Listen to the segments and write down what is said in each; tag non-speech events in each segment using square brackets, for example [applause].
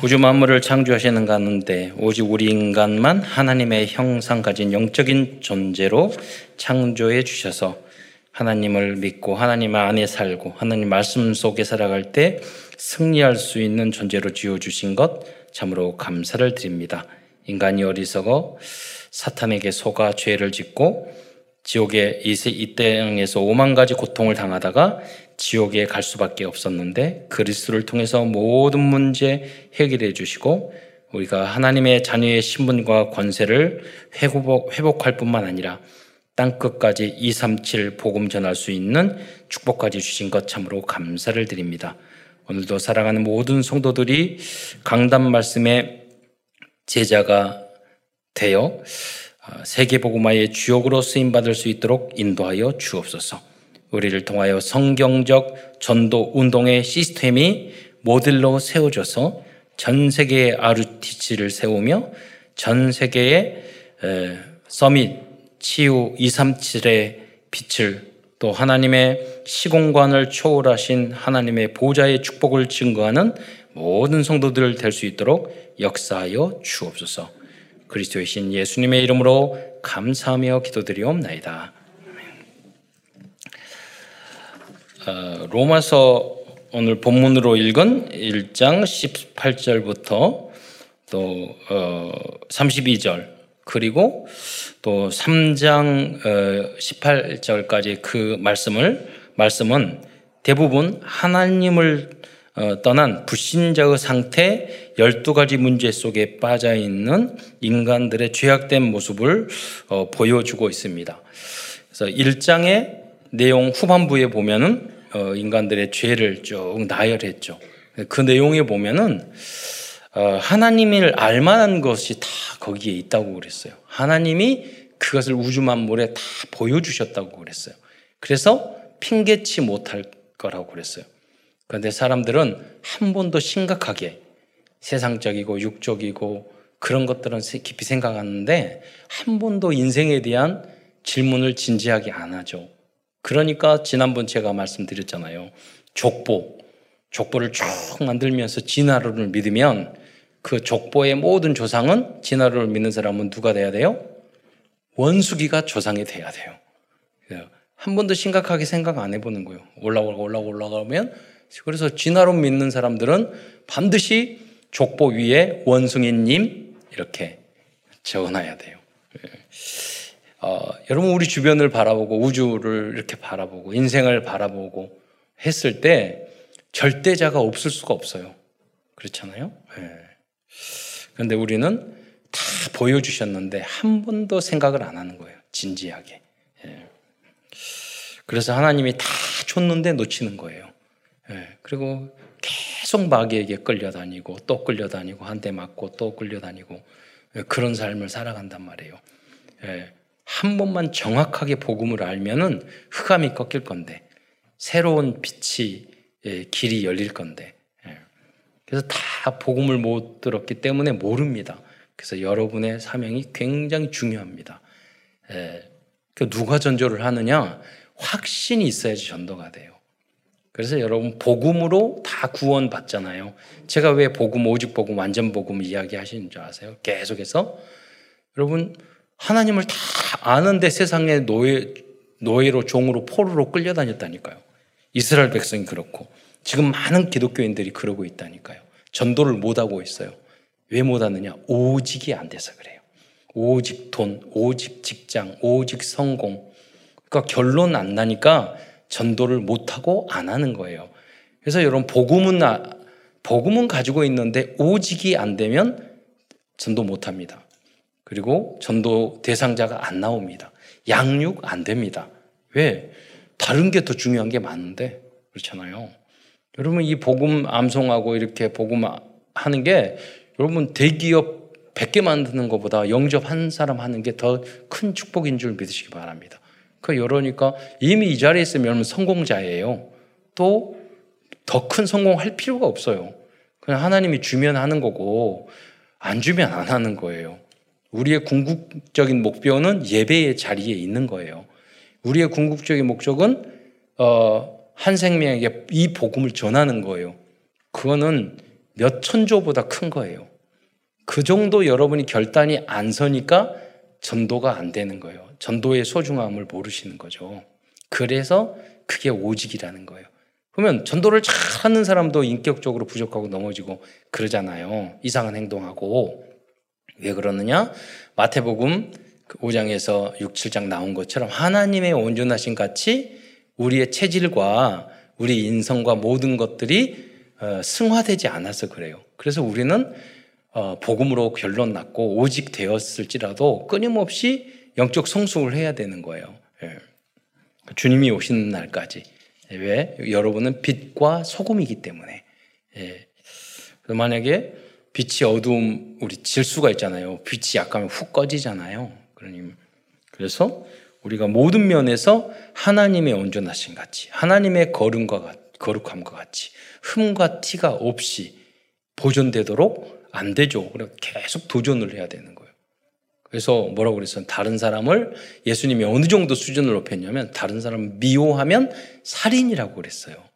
우주 만물을 창조하시는 가운데 오직 우리 인간만 하나님의 형상 가진 영적인 존재로 창조해 주셔서 하나님을 믿고 하나님 안에 살고 하나님 말씀 속에 살아갈 때 승리할 수 있는 존재로 지어 주신 것 참으로 감사를 드립니다. 인간이 어리석어 사탄에게 속아 죄를 짓고 지옥의 이 땅에서 오만 가지 고통을 당하다가 지옥에 갈 수밖에 없었는데 그리스도를 통해서 모든 문제 해결해 주시고 우리가 하나님의 자녀의 신분과 권세를 회복, 회복할 뿐만 아니라 땅 끝까지 237 복음 전할 수 있는 축복까지 주신 것 참으로 감사를 드립니다. 오늘도 사랑하는 모든 성도들이 강단 말씀의 제자가 되어 세계 복음화의 주역으로 쓰임 받을 수 있도록 인도하여 주옵소서. 우리를 통하여 성경적 전도 운동의 시스템이 모델로 세워져서 전 세계의 아르티치를 세우며 전 세계의 서밋 치유 237의 빛을 또 하나님의 시공간을 초월하신 하나님의 보좌의 축복을 증거하는 모든 성도들 될 수 있도록 역사하여 주옵소서. 그리스도의 신 예수님의 이름으로 감사하며 기도드리옵나이다. 어, 로마서 오늘 본문으로 읽은 1장 18절부터 또 32절 어, 그리고 또 3장 18절까지 어, 그 말씀을 말씀은 대부분 하나님을 떠난 불신자의 상태 12가지 문제 속에 빠져 있는 인간들의 죄악된 모습을 보여주고 있습니다. 그래서 1장의 내용 후반부에 보면은 어, 인간들의 죄를 쭉 나열했죠. 그 내용에 보면은 어, 하나님을 알만한 것이 다 거기에 있다고 그랬어요. 하나님이 그것을 우주 만물에 다 보여주셨다고 그랬어요. 그래서 핑계치 못할 거라고 그랬어요. 그런데 사람들은 한 번도 심각하게 세상적이고 육적이고 그런 것들은 깊이 생각하는데 한 번도 인생에 대한 질문을 진지하게 안 하죠. 그러니까 지난번 제가 말씀드렸잖아요. 족보. 족보를 쭉 만들면서 진화론을 믿으면 그 족보의 모든 조상은 진화론을 믿는 사람은 누가 돼야 돼요? 원수기가 조상이 돼야 돼요. 한 번도 심각하게 생각 안 해보는 거예요. 올라가고 올라가고 올라가면 그래서 진화론 믿는 사람들은 반드시 족보 위에 원숭이님 이렇게 적어놔야 돼요. 어, 여러분 우리 주변을 바라보고 우주를 이렇게 바라보고 인생을 바라보고 했을 때 절대자가 없을 수가 없어요. 그렇잖아요. 네. 그런데 우리는 다 보여주셨는데 한 번도 생각을 안 하는 거예요. 진지하게. 네. 그래서 하나님이 다 줬는데 놓치는 거예요. 네. 그리고 계속 마귀에게 끌려다니고 또 끌려다니고 한 대 맞고 또 끌려다니고 그런 삶을 살아간단 말이에요. 한 번만 정확하게 복음을 알면은 흑암이 꺾일 건데 새로운 빛이 예, 길이 열릴 건데 예. 그래서 다 복음을 못 들었기 때문에 모릅니다. 그래서 여러분의 사명이 굉장히 중요합니다. 예. 그 누가 전도를 하느냐 확신이 있어야지 전도가 돼요. 그래서 여러분 복음으로 다 구원 받잖아요. 제가 왜 복음 오직 복음 완전 복음 이야기하시는 줄 아세요? 계속해서 여러분 하나님을 다 아는데 세상에 노예, 노예로 종으로 포로로 끌려다녔다니까요. 이스라엘 백성이 그렇고 지금 많은 기독교인들이 그러고 있다니까요. 전도를 못하고 있어요. 왜 못하느냐? 오직이 안 돼서 그래요. 오직 돈, 오직 직장, 오직 성공. 그러니까 결론 안 나니까 전도를 못하고 안 하는 거예요. 그래서 여러분, 복음은, 복음은 가지고 있는데 오직이 안 되면 전도 못 합니다. 그리고 전도 대상자가 안 나옵니다. 양육 안 됩니다. 왜? 다른 게 더 중요한 게 많은데 그렇잖아요. 여러분 이 복음 암송하고 이렇게 복음 하는 게 여러분 대기업 100개 만드는 것보다 영접 한 사람 하는 게 더 큰 축복인 줄 믿으시기 바랍니다. 그 이러니까 이미 이 자리에 있으면 여러분 성공자예요. 또 더 큰 성공할 필요가 없어요. 그냥 하나님이 주면 하는 거고 안 주면 안 하는 거예요. 우리의 궁극적인 목표는 예배의 자리에 있는 거예요. 우리의 궁극적인 목적은 어, 한 생명에게 이 복음을 전하는 거예요. 그거는 몇 천조보다 큰 거예요. 그 정도 여러분이 결단이 안 서니까 전도가 안 되는 거예요. 전도의 소중함을 모르시는 거죠. 그래서 그게 오직이라는 거예요. 그러면 전도를 잘하는 사람도 인격적으로 부족하고 넘어지고 그러잖아요. 이상한 행동하고. 왜 그러느냐? 마태복음 5장에서 6, 7장 나온 것처럼 하나님의 온전하신 같이 우리의 체질과 우리 인성과 모든 것들이 어, 승화되지 않아서 그래요. 그래서 우리는 어, 복음으로 결론 났고 오직 되었을지라도 끊임없이 영적 성숙을 해야 되는 거예요. 예. 주님이 오시는 날까지. 왜? 여러분은 빛과 소금이기 때문에. 예. 만약에 빛이 어두움, 우리 질 수가 있잖아요. 빛이 약하면 훅 꺼지잖아요. 그러니, 그래서 우리가 모든 면에서 하나님의 온전하신 같이, 하나님의 거룩과, 거룩함과 같이, 흠과 티가 없이 보존되도록 안 되죠. 그래 계속 도전을 해야 되는 거예요. 그래서 뭐라고 그랬어요? 다른 사람을 예수님이 어느 정도 수준을 높였냐면 다른 사람을 미워하면 살인이라고 그랬어요.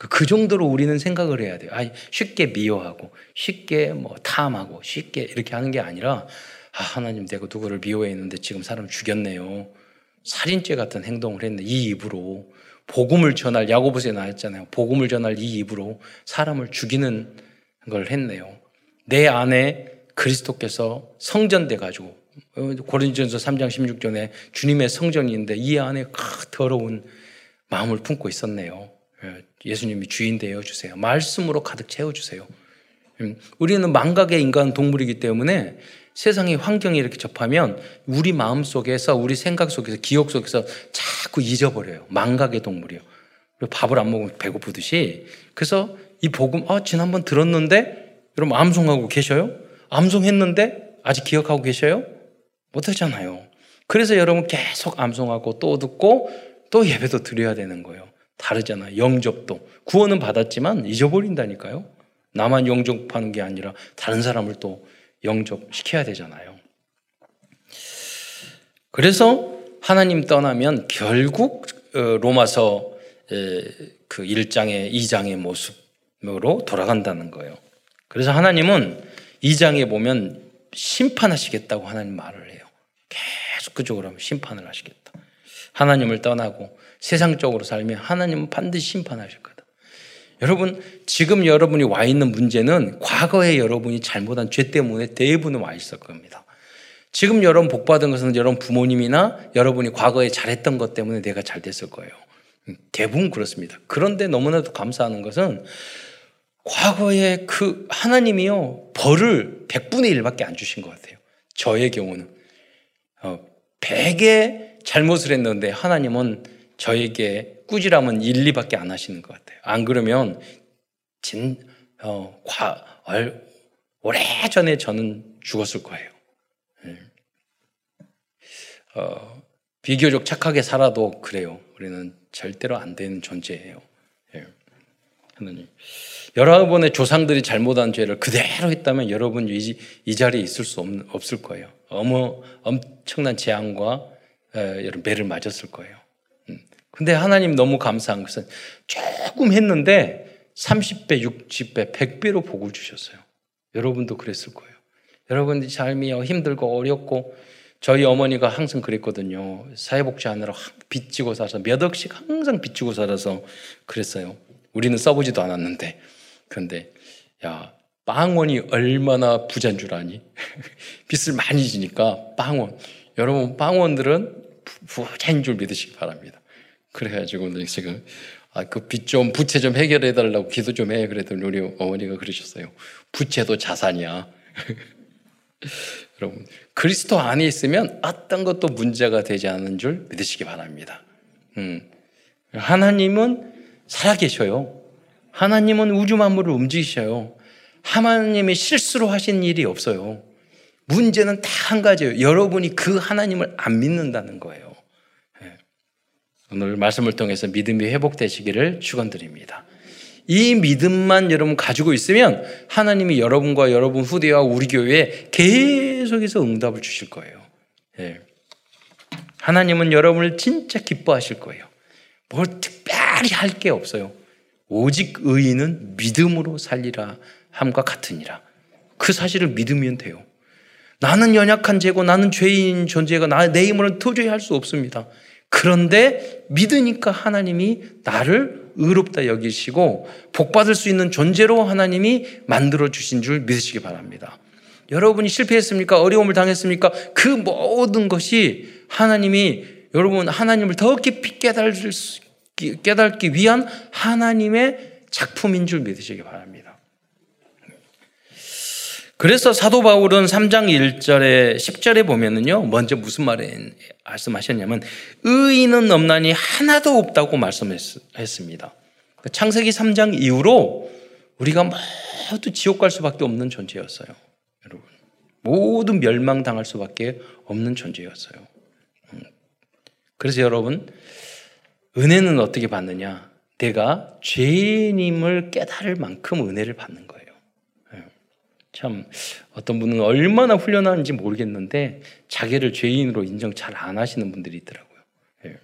그, 그 정도로 우리는 생각을 해야 돼요. 아, 쉽게 미워하고 쉽게 뭐 탐하고 쉽게 이렇게 하는 게 아니라 아, 하나님 내가 누구를 미워했는데 지금 사람 죽였네요. 살인죄 같은 행동을 했네. 이 입으로 복음을 전할 야고보서에 나왔잖아요. 복음을 전할 이 입으로 사람을 죽이는 걸 했네요. 내 안에 그리스도께서 성전돼 가지고 고린전서 3장 16절에 주님의 성전인데 이 안에 더러운 마음을 품고 있었네요. 예, 예수님이 주인 되어 주세요. 말씀으로 가득 채워 주세요. 음, 우리는 망각의 인간 동물이기 때문에 세상의 환경이 이렇게 접하면 우리 마음 속에서 우리 생각 속에서 기억 속에서 자꾸 잊어버려요. 망각의 동물이요. 밥을 안 먹으면 배고프듯이. 그래서 이 복음, 아, 지난번 들었는데 여러분 암송하고 계셔요? 암송했는데 아직 기억하고 계셔요? 못하잖아요. 그래서 여러분 계속 암송하고 또 듣고 또 예배도 드려야 되는 거예요. 다르잖아요. 영접도. 구원은 받았지만 잊어버린다니까요. 나만 영접하는 게 아니라 다른 사람을 또 영접시켜야 되잖아요. 그래서 하나님 떠나면 결국 어, 로마서 그 1장의 2장의 모습으로 돌아간다는 거예요. 그래서 하나님은 2장에 보면 심판하시겠다고 하나님 말을 해요. 계속 그쪽으로 하면 심판을 하시겠다. 하나님을 떠나고 세상적으로 살면 하나님은 반드시 심판하실 거다. 여러분, 지금 여러분이 와 있는 문제는 과거에 여러분이 잘못한 죄 때문에 대부분 와 있을 겁니다. 지금 여러분 복 받은 것은 여러분 부모님이나 여러분이 과거에 잘했던 것 때문에 내가 잘 됐을 거예요. 대부분 그렇습니다. 그런데 너무나도 감사하는 것은 과거에 그 하나님이요 벌을 100분의 1밖에 안 주신 것 같아요. 저의 경우는 어, 100의 잘못을 했는데 하나님은 저에게 꾸지람은 1, 2밖에 안 하시는 것 같아요. 안 그러면 진, 어, 과, 얼, 오래전에 저는 죽었을 거예요. 네. 어, 비교적 착하게 살아도 그래요. 우리는 절대로 안 되는 존재예요. 네. 하나님. 여러분의 조상들이 잘못한 죄를 그대로 했다면 여러분 이, 이 자리에 있을 수 없, 없을 거예요. 어머, 엄청난 재앙과 에, 매를 맞았을 거예요. 근데 하나님 너무 감사한 것은 조금 했는데 30배, 60배, 100배로 복을 주셨어요. 여러분도 그랬을 거예요. 여러분 삶이 힘들고 어렵고 저희 어머니가 항상 그랬거든요. 사회복지하느라 빚지고 살아서 몇 억씩 항상 빚지고 살아서 그랬어요. 우리는 써보지도 않았는데. 그런데 야 빵원이 얼마나 부자인 줄 아니? [laughs] 빚을 많이 지니까 빵원. 여러분 빵원들은 부자인 줄 믿으시기 바랍니다. 그래가지고 지금 아, 그 빚 좀 부채 좀 해결해 달라고 기도 좀 해. 그랬더니 우리 어머니가 그러셨어요. 부채도 자산이야. [laughs] 여러분 그리스도 안에 있으면 어떤 것도 문제가 되지 않는 줄 믿으시기 바랍니다. 음. 하나님은 살아계셔요. 하나님은 우주 만물을 움직이셔요. 하나님이 실수로 하신 일이 없어요. 문제는 다한 가지예요. 여러분이 그 하나님을 안 믿는다는 거예요. 오늘 말씀을 통해서 믿음이 회복되시기를 축원드립니다. 이 믿음만 여러분 가지고 있으면 하나님이 여러분과 여러분 후대와 우리 교회에 계속해서 응답을 주실 거예요. 예. 하나님은 여러분을 진짜 기뻐하실 거예요. 뭘 특별히 할 게 없어요. 오직 의인은 믿음으로 살리라 함과 같으니라. 그 사실을 믿으면 돼요. 나는 연약한 죄고 나는 죄인 존재가 나, 내 힘으로는 도저히 할 수 없습니다. 그런데 믿으니까 하나님이 나를 의롭다 여기시고 복받을 수 있는 존재로 하나님이 만들어 주신 줄 믿으시기 바랍니다. 여러분이 실패했습니까? 어려움을 당했습니까? 그 모든 것이 하나님이 여러분 하나님을 더 깊이 깨달을 수, 깨닫기 위한 하나님의 작품인 줄 믿으시기 바랍니다. 그래서 사도 바울은 3장 1절에 10절에 보면은요. 먼저 무슨 말을 말씀하셨냐면 의인은 없나니 하나도 없다고 말씀했습니다. 창세기 3장 이후로 우리가 모두 지옥 갈 수밖에 없는 존재였어요. 여러분. 모든 멸망당할 수밖에 없는 존재였어요. 음. 그래서 여러분 은혜는 어떻게 받느냐? 내가 죄인임을 깨달을 만큼 은혜를 받는 거예요. 참 어떤 분은 얼마나 훈련하는지 모르겠는데 자기를 죄인으로 인정 잘 안 하시는 분들이 있더라고요. 예.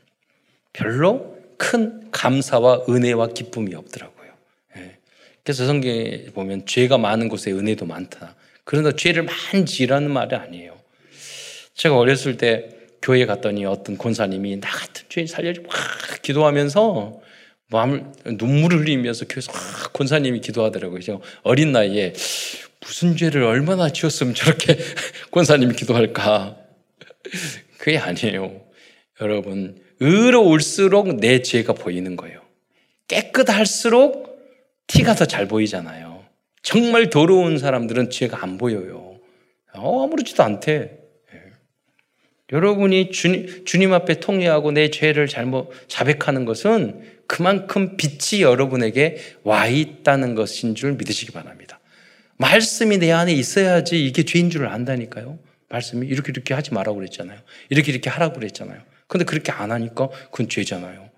별로 큰 감사와 은혜와 기쁨이 없더라고요. 예. 그래서 성경에 보면 죄가 많은 곳에 은혜도 많다. 그러나 죄를 많이 지라는 말이 아니에요. 제가 어렸을 때 교회 갔더니 어떤 권사님이 나 같은 죄인 살려줘 막 기도하면서 마음을 눈물을 흘리면서 교회에서 권사님이 기도하더라고요. 어린 나이에 무슨 죄를 얼마나 지었으면 저렇게 [laughs] 권사님이 기도할까? 그게 아니에요. 여러분, 의로울수록 내 죄가 보이는 거예요. 깨끗할수록 티가 더 잘 보이잖아요. 정말 더러운 사람들은 죄가 안 보여요. 어, 아무렇지도 않대. 예. 여러분이 주님, 주님 앞에 통회하고 내 죄를 잘못 자백하는 것은 그만큼 빛이 여러분에게 와 있다는 것인 줄 믿으시기 바랍니다. 말씀이 내 안에 있어야지 이게 죄인 줄을 안다니까요. 말씀이 이렇게 이렇게 하지 말라고 그랬잖아요. 이렇게 이렇게 하라고 그랬잖아요. 근데 그렇게 안 하니까 그건 죄잖아요.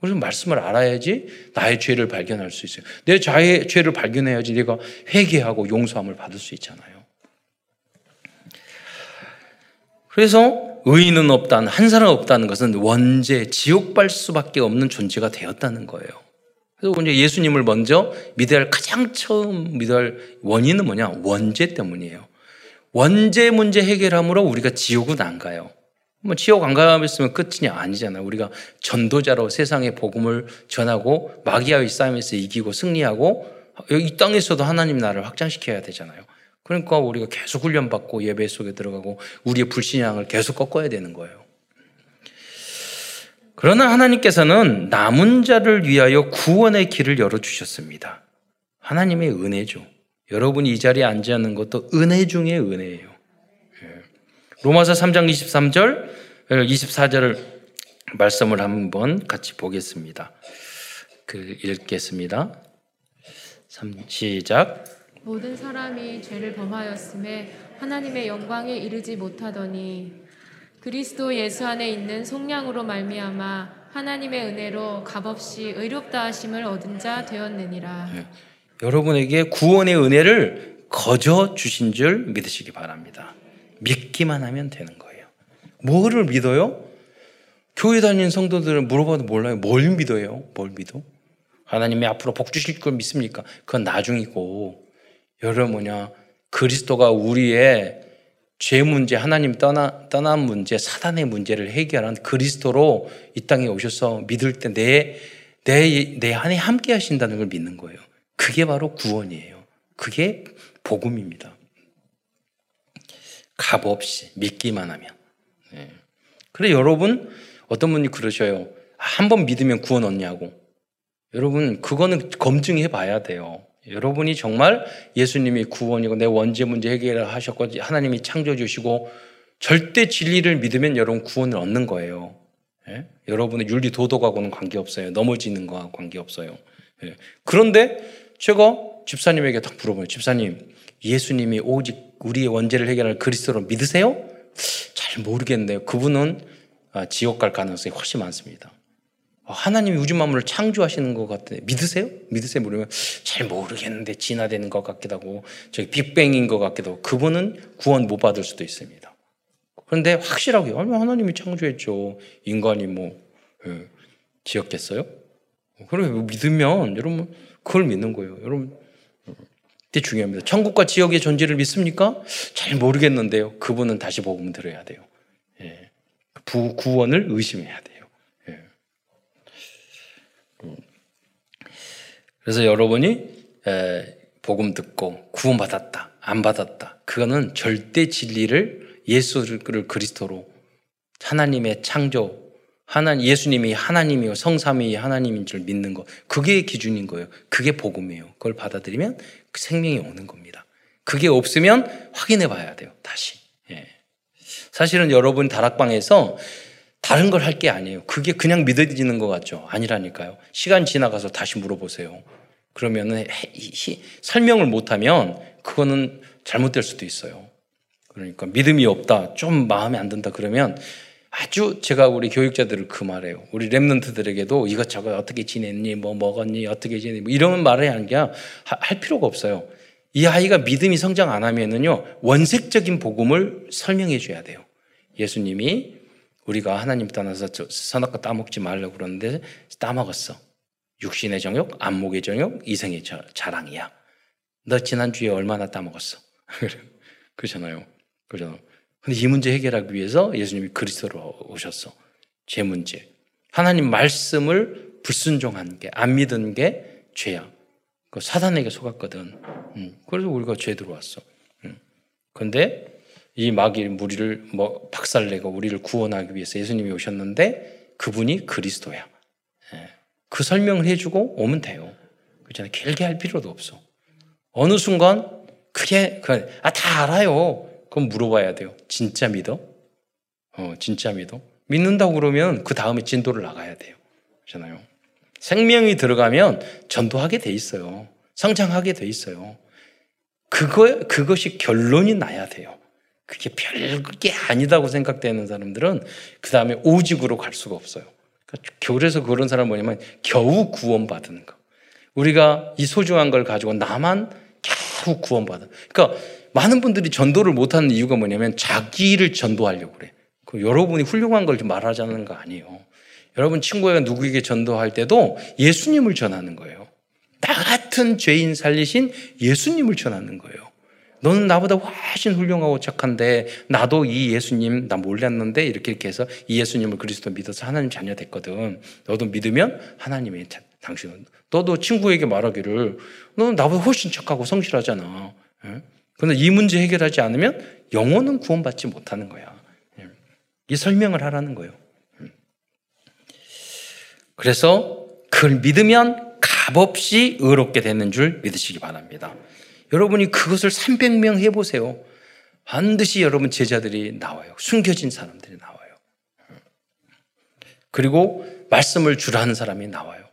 그래서 말씀을 알아야지 나의 죄를 발견할 수 있어요. 내 자의 죄를 발견해야지 내가 회개하고 용서함을 받을 수 있잖아요. 그래서 의인은 없다는 한 사람 없다는 것은 원죄 지옥 갈 수밖에 없는 존재가 되었다는 거예요. 그래서 이제 예수님을 먼저 믿어야 할 가장 처음 믿어야 할 원인은 뭐냐? 원죄 때문이에요. 원죄 문제 해결함으로 우리가 지옥은 안 가요. 뭐 지옥 안 가면 끝이냐? 아니잖아요. 우리가 전도자로 세상의 복음을 전하고 마귀와의 싸움에서 이기고 승리하고 이 땅에서도 하나님 나라를 확장시켜야 되잖아요. 그러니까 우리가 계속 훈련받고 예배 속에 들어가고 우리의 불신앙을 계속 꺾어야 되는 거예요. 그러나 하나님께서는 남은 자를 위하여 구원의 길을 열어주셨습니다. 하나님의 은혜죠. 여러분이 이 자리에 앉아 있는 것도 은혜 중의 은혜예요. 예. 로마서 3장 23절, 24절 말씀을 한번 같이 보겠습니다. 그 읽겠습니다. 시작. 모든 사람이 죄를 범하였음에 하나님의 영광에 이르지 못하더니 그리스도 예수 안에 있는 속량으로 말미암아 하나님의 은혜로 값없이 의롭다 하심을 얻은 자 되었느니라. 네. 여러분에게 구원의 은혜를 거저 주신 줄 믿으시기 바랍니다. 믿기만 하면 되는 거예요. 뭐를 믿어요? 교회 다니는 성도들은 물어봐도 몰라요. 뭘 믿어요? 뭘 믿어? 하나님이 앞으로 복 주실 걸 믿습니까? 그건 나중이고 여러분 뭐냐 그리스도가 우리의 죄 문제, 하나님 떠나, 떠난 문제, 사단의 문제를 해결한 그리스도로 이 땅에 오셔서 믿을 때 내, 내, 내 안에 함께 하신다는 걸 믿는 거예요. 그게 바로 구원이에요. 그게 복음입니다. 값 없이 믿기만 하면. 네. 그래, 여러분, 어떤 분이 그러셔요. 한 번 믿으면 구원 얻냐고. 여러분, 그거는 검증해 봐야 돼요. 여러분이 정말 예수님이 구원이고 내 원죄 문제 해결을 하셨고 하나님이 창조해 주시고 절대 진리를 믿으면 여러분 구원을 얻는 거예요. 예? 여러분의 윤리 도덕하고는 관계없어요. 넘어지는 거와 관계없어요. 예. 그런데 제가 집사님에게 딱 물어봐요. 집사님, 예수님이 오직 우리의 원죄를 해결할 그리스도로 믿으세요? 잘 모르겠네요. 그분은 아, 지옥 갈 가능성이 훨씬 많습니다. 하나님이 우주 만물을 창조하시는 것 같아. 믿으세요? 믿으세요? 물으면 잘 모르겠는데 진화되는 것 같기도 하고 저기 빅뱅인 것 같기도 하고 그분은 구원 못 받을 수도 있습니다. 그런데 확실하게 하나님이 창조했죠. 인간이 뭐 예, 지었겠어요? 그래 믿으면 여러분 그걸 믿는 거예요. 여러분 이때 중요합니다. 천국과 지옥의 존재를 믿습니까? 잘 모르겠는데요. 그분은 다시 복음 들어야 돼요. 예. 부, 구원을 의심해야 돼요. 예. 음. 그래서 여러분이 에, 복음 듣고 구원 받았다, 안 받았다. 그거는 절대 진리를 예수를 그리스도로 하나님의 창조, 하나님 예수님이 하나님이요 성삼위 하나님인 줄 믿는 것 그게 기준인 거예요. 그게 복음이에요. 그걸 받아들이면 그 생명이 오는 겁니다. 그게 없으면 확인해 봐야 돼요. 다시. 예. 사실은 여러분 다락방에서 다른 걸 할 게 아니에요. 그게 그냥 믿어지는 것 같죠? 아니라니까요. 시간 지나가서 다시 물어보세요. 그러면은 설명을 못하면 그거는 잘못될 수도 있어요. 그러니까 믿음이 없다, 좀 마음에 안 든다 그러면 아주 제가 우리 교육자들을 그 말해요. 우리 랩런트들에게도 이것저것 어떻게 지냈니, 뭐 먹었니, 어떻게 지냈니, 뭐 이런 말을 하는 게 할 필요가 없어요. 이 아이가 믿음이 성장 안 하면은요, 원색적인 복음을 설명해 줘야 돼요. 예수님이 우리가 하나님 떠나서 선악과 따먹지 말라고 그러는데 따먹었어. 육신의 정욕, 안목의 정욕, 이성의 자랑이야. 너 지난주에 얼마나 따먹었어? [laughs] 그러잖아요. 그죠? 근데 이 문제 해결하기 위해서 예수님이 그리스도로 오셨어. 제 문제. 하나님 말씀을 불순종한 게, 안 믿은 게 죄야. 그 사단에게 속았거든. 음, 그래서 우리가 죄 들어왔어. 음. 근데 이 마귀 무리를 뭐 박살내고 우리를 구원하기 위해서 예수님이 오셨는데 그분이 그리스도야. 예. 그 설명을 해주고 오면 돼요. 그렇잖아요. 길게 할 필요도 없어. 어느 순간 그게 그, 아, 다 알아요. 그럼 물어봐야 돼요. 진짜 믿어? 어, 진짜 믿어? 믿는다고 그러면 그 다음에 진도를 나가야 돼요. 그렇잖아요. 생명이 들어가면 전도하게 돼 있어요. 성장하게 돼 있어요. 그거, 그것이 결론이 나야 돼요. 그게 별게 아니다고 생각되는 사람들은 그 다음에 오직으로 갈 수가 없어요. 그러니까 교회에서 그런 사람 뭐냐면 겨우 구원받는 거. 우리가 이 소중한 걸 가지고 나만 겨우 구원받아. 그러니까 많은 분들이 전도를 못하는 이유가 뭐냐면 자기를 전도하려고 그래. 그 여러분이 훌륭한 걸 말하자는 거 아니에요. 여러분 친구가 누구에게 전도할 때도 예수님을 전하는 거예요. 나 같은 죄인 살리신 예수님을 전하는 거예요. 너는 나보다 훨씬 훌륭하고 착한데 나도 이 예수님 나 몰랐는데 이렇게 이렇게 해서 이 예수님을 그리스도 믿어서 하나님 자녀 됐거든. 너도 믿으면 하나님의 당신은 너도 친구에게 말하기를 너는 나보다 훨씬 착하고 성실하잖아. 그런데 이 문제 해결하지 않으면 영혼은 구원받지 못하는 거야. 예. 이 설명을 하라는 거예요. 음. 그래서 그걸 믿으면 값없이 의롭게 되는 줄 믿으시기 바랍니다. 여러분이 그것을 300명 해보세요. 반드시 여러분 제자들이 나와요. 숨겨진 사람들이 나와요. 그리고 말씀을 주라는 사람이 나와요.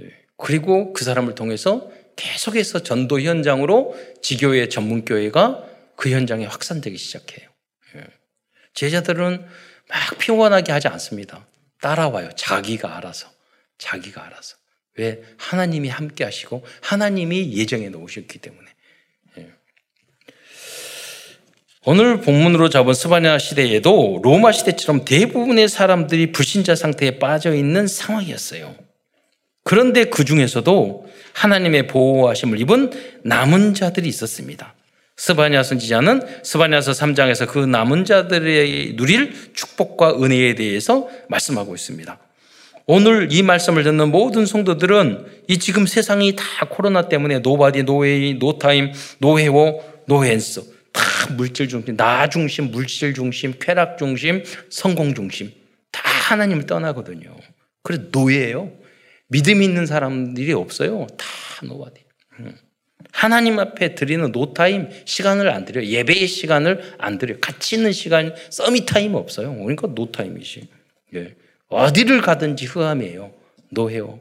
예. 그리고 그 사람을 통해서 계속해서 전도 현장으로 지교회 전문교회가 그 현장에 확산되기 시작해요. 예. 제자들은 막 피곤하게 하지 않습니다. 따라와요. 자기가 알아서. 자기가 알아서. 왜? 하나님이 함께 하시고 하나님이 예정해 놓으셨기 때문에. 예. 오늘 본문으로 잡은 스바냐 시대에도 로마 시대처럼 대부분의 사람들이 불신자 상태에 빠져 있는 상황이었어요. 그런데 그 중에서도 하나님의 보호하심을 입은 남은 자들이 있었습니다. 스바냐 선지자는 스바냐서 3장에서 그 남은 자들의 누릴 축복과 은혜에 대해서 말씀하고 있습니다. 오늘 이 말씀을 듣는 모든 성도들은 이 지금 세상이 다 코로나 때문에 nobody, no way, no time, nowhere, no answer 다 물질 중심, 나 중심, 물질 중심, 쾌락 중심, 성공 중심 다 하나님을 떠나거든요. 그래서 no way예요. 믿음 있는 사람들이 없어요. 다 nobody. 음. 하나님 앞에 드리는 no time 시간을 안 드려요. 예배의 시간을 안 드려요. 같이 있는 시간, summit time 없어요. 그러니까 no time이지. 예. 어디를 가든지 흑암이에요. 노해요.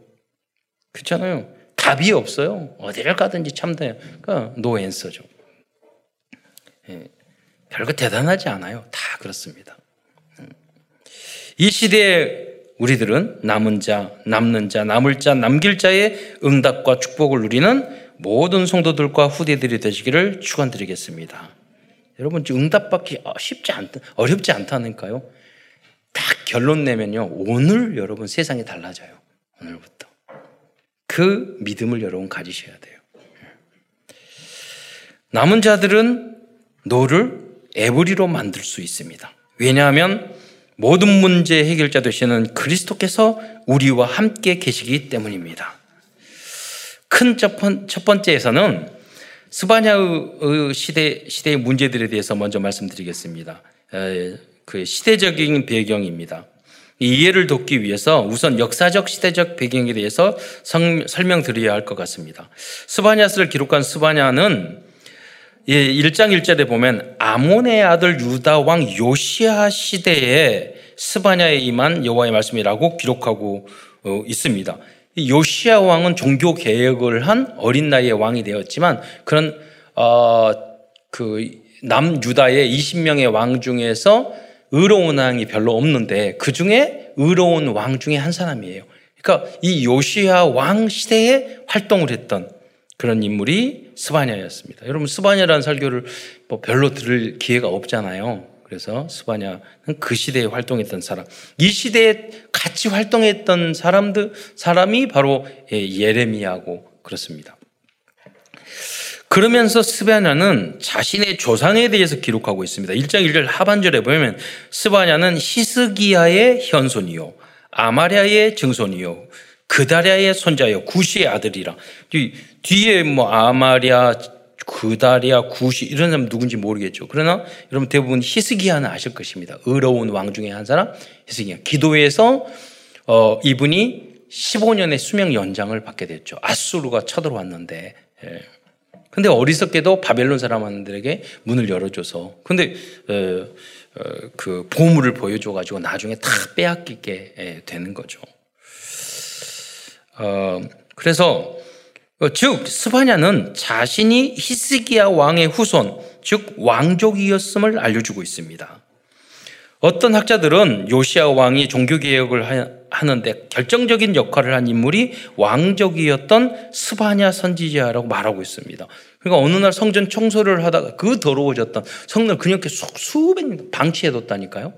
그렇잖아요. 답이 없어요. 어디를 가든지 참다요. 그러니까 노앤서죠. 예. 별거 대단하지 않아요. 다 그렇습니다. 음. 이 시대에 우리들은 남은 자, 남는 자, 남을 자, 남길 자의 응답과 축복을 누리는 모든 성도들과 후대들이 되시기를 축원드리겠습니다. 여러분 응답받기 쉽지 않 어렵지 않다니까요. 딱 결론 내면요. 오늘 여러분 세상이 달라져요. 오늘부터. 그 믿음을 여러분 가지셔야 돼요. 남은 자들은 너를 에브리로 만들 수 있습니다. 왜냐하면 모든 문제 해결자 되시는 그리스도께서 우리와 함께 계시기 때문입니다. 큰 첫 번째에서는 스바냐의 시대, 시대의 문제들에 대해서 먼저 말씀드리겠습니다. 그 시대적인 배경입니다. 이해를 돕기 위해서 우선 역사적 시대적 배경에 대해서 성, 설명드려야 할 것 같습니다. 스바냐스를 기록한 스바냐는 1장 1절에 보면 아몬의 아들 유다 왕 요시아 시대에 스바냐에 임한 여호와의 말씀이라고 기록하고 어, 있습니다. 요시아 왕은 종교 개혁을 한 어린 나이에 왕이 되었지만 그런 어, 그 남 유다의 20명의 왕 중에서 의로운 왕이 별로 없는데 그 중에 의로운 왕 중에 한 사람이에요. 그러니까 이 요시아 왕 시대에 활동을 했던 그런 인물이 스바냐였습니다. 여러분 스바냐라는 설교를 뭐 별로 들을 기회가 없잖아요. 그래서 스바냐는 그 시대에 활동했던 사람. 이 시대에 같이 활동했던 사람들 사람이 바로 예, 예레미야고 그렇습니다. 그러면서 스바냐는 자신의 조상에 대해서 기록하고 있습니다. 1장 1절 하반절에 보면 스바냐는 히스기야의 현손이요 아마랴의 증손이요 그다랴의 손자요 구시의 아들이라. 뒤에 뭐 아마랴 그다리아 구시 이런 사람 누군지 모르겠죠. 그러나 여러분 대부분 히스기야는 아실 것입니다. 의로운 왕 중에 한 사람 히스기야. 기도에서 어, 이분이 15년의 수명 연장을 받게 됐죠. 아수르가 쳐들어왔는데 예. 근데 어리석게도 바벨론 사람들에게 문을 열어줘서 근데 어, 어, 그 보물을 보여줘가지고 나중에 다 빼앗기게 예, 되는 거죠. 어, 그래서 어, 즉 스바냐는 자신이 히스기야 왕의 후손, 즉 왕족이었음을 알려주고 있습니다. 어떤 학자들은 요시아 왕이 종교 개혁을 하는데 결정적인 역할을 한 인물이 왕족이었던 스바냐 선지자라고 말하고 있습니다. 그러니까 어느 날 성전 청소를 하다가 그 더러워졌던 성전을 그냥 수백 년 방치해뒀다니까요.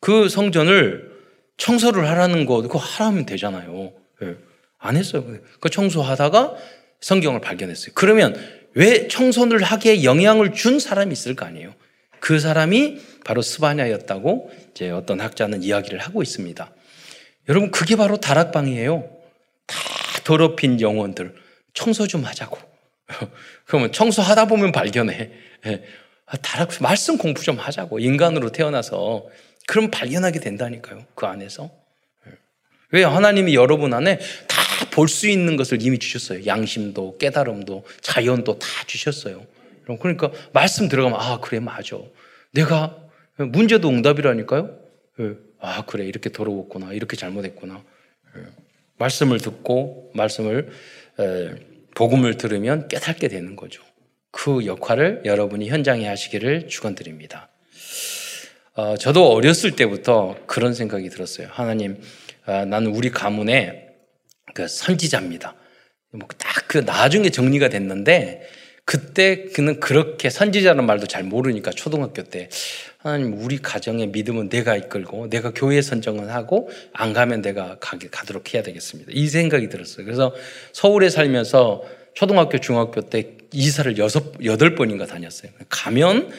그 성전을 청소를 하라는 거 그거 하라면 되잖아요. 네. 안 했어요. 그 청소하다가 성경을 발견했어요. 그러면 왜 청소를 하기에 영향을 준 사람이 있을 거 아니에요. 그 사람이 바로 스바냐였다고 이제 어떤 학자는 이야기를 하고 있습니다. 여러분 그게 바로 다락방이에요. 다 더럽힌 영혼들 청소 좀 하자고. [laughs] 그러면 청소하다 보면 발견해. 예. 아, 다락 말씀 공부 좀 하자고 인간으로 태어나서 그럼 발견하게 된다니까요. 그 안에서. 예. 왜 하나님이 여러분 안에 다 볼 수 있는 것을 이미 주셨어요. 양심도 깨달음도 자연도 다 주셨어요. 그러니까 말씀 들어가면 아 그래 맞아. 내가 문제도 응답이라니까요. 예. 아 그래 이렇게 더러웠구나 이렇게 잘못했구나. 예. 말씀을 듣고 말씀을 복음을 들으면 깨닫게 되는 거죠. 그 역할을 여러분이 현장에 하시기를 축원드립니다. 어, 저도 어렸을 때부터 그런 생각이 들었어요. 하나님, 아, 나는 우리 가문의 그 선지자입니다. 뭐 딱 그 나중에 정리가 됐는데 그때 그는 그렇게 선지자는 말도 잘 모르니까 초등학교 때 하나님 우리 가정의 믿음은 내가 이끌고 내가 교회 선정은 하고 안 가면 내가 가게 가도록 해야 되겠습니다. 이 생각이 들었어요. 그래서 서울에 살면서 초등학교 중학교 때 이사를 여섯 여덟 번인가 다녔어요. 가면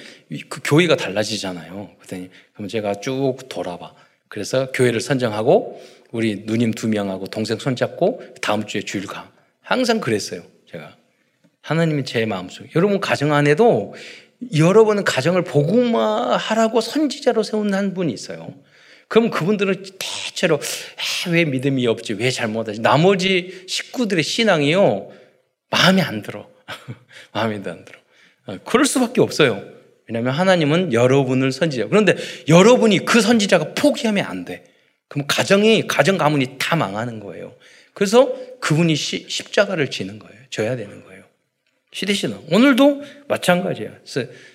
그 교회가 달라지잖아요. 그랬더니 그럼 제가 쭉 돌아봐. 그래서 교회를 선정하고 우리 누님 두 명하고 동생 손잡고 다음 주에 주일 가. 항상 그랬어요. 제가 하나님이 제 마음속. 여러분 가정 안에도 여러분은 가정을 복음화하라고 선지자로 세운 한 분이 있어요. 그럼 그분들은 대체로 아, 왜 믿음이 없지, 왜 잘못하지. 나머지 식구들의 신앙이요 마음에 안 들어. [laughs] 마음에 안 들어. 어, 그럴 수밖에 없어요. 왜냐하면 하나님은 여러분을 선지자. 그런데 여러분이 그 선지자가 포기하면 안 돼. 그럼 가정이 가정 가문이 다 망하는 거예요. 그래서 그분이 시, 십자가를 지는 거예요. 져야 되는 거예요. 시대신은 오늘도 마찬가지예요.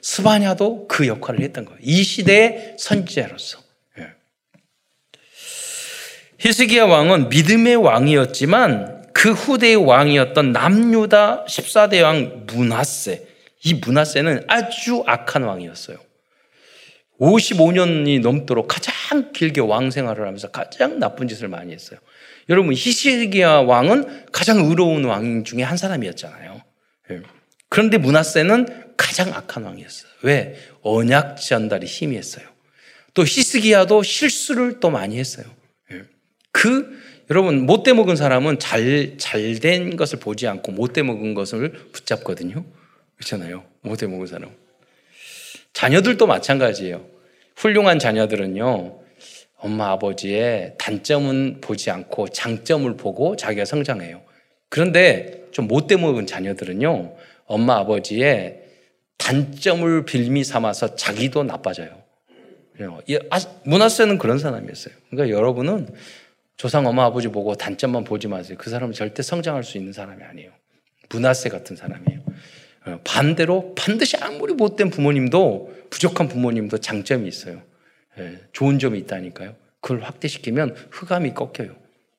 스바냐도 그 역할을 했던 거예요. 이 시대의 선지자로서. 예. 히스기야 왕은 믿음의 왕이었지만 그 후대의 왕이었던 남유다 14대 왕 문하세. 이 문하세는 아주 악한 왕이었어요. 55년이 넘도록 가장 길게 왕 생활을 하면서 가장 나쁜 짓을 많이 했어요. 여러분 히스기야 왕은 가장 의로운 왕 중에 한 사람이었잖아요. 예. 그런데 문하세는 가장 악한 왕이었어요. 왜? 언약 전달이 희미했어요. 또 히스기야도 실수를 또 많이 했어요. 예. 그 여러분 못돼 먹은 사람은 잘 잘 된 것을 보지 않고 못돼 먹은 것을 붙잡거든요. 그렇잖아요. 못돼 먹은 사람. 자녀들도 마찬가지예요. 훌륭한 자녀들은요. 엄마 아버지의 단점은 보지 않고 장점을 보고 자기가 성장해요. 그런데 좀 못돼 먹은 자녀들은요. 엄마 아버지의 단점을 빌미 삼아서 자기도 나빠져요. 아, 문하세는 그런 사람이었어요. 그러니까 여러분은 조상 엄마 아버지 보고 단점만 보지 마세요. 그 사람은 절대 성장할 수 있는 사람이 아니에요. 문하세 같은 사람이에요. 어, 반대로 반드시 아무리 못된 부모님도 부족한 부모님도 장점이 있어요. 예, 좋은 점이 있다니까요. 그걸 확대시키면 흑암이 꺾여요.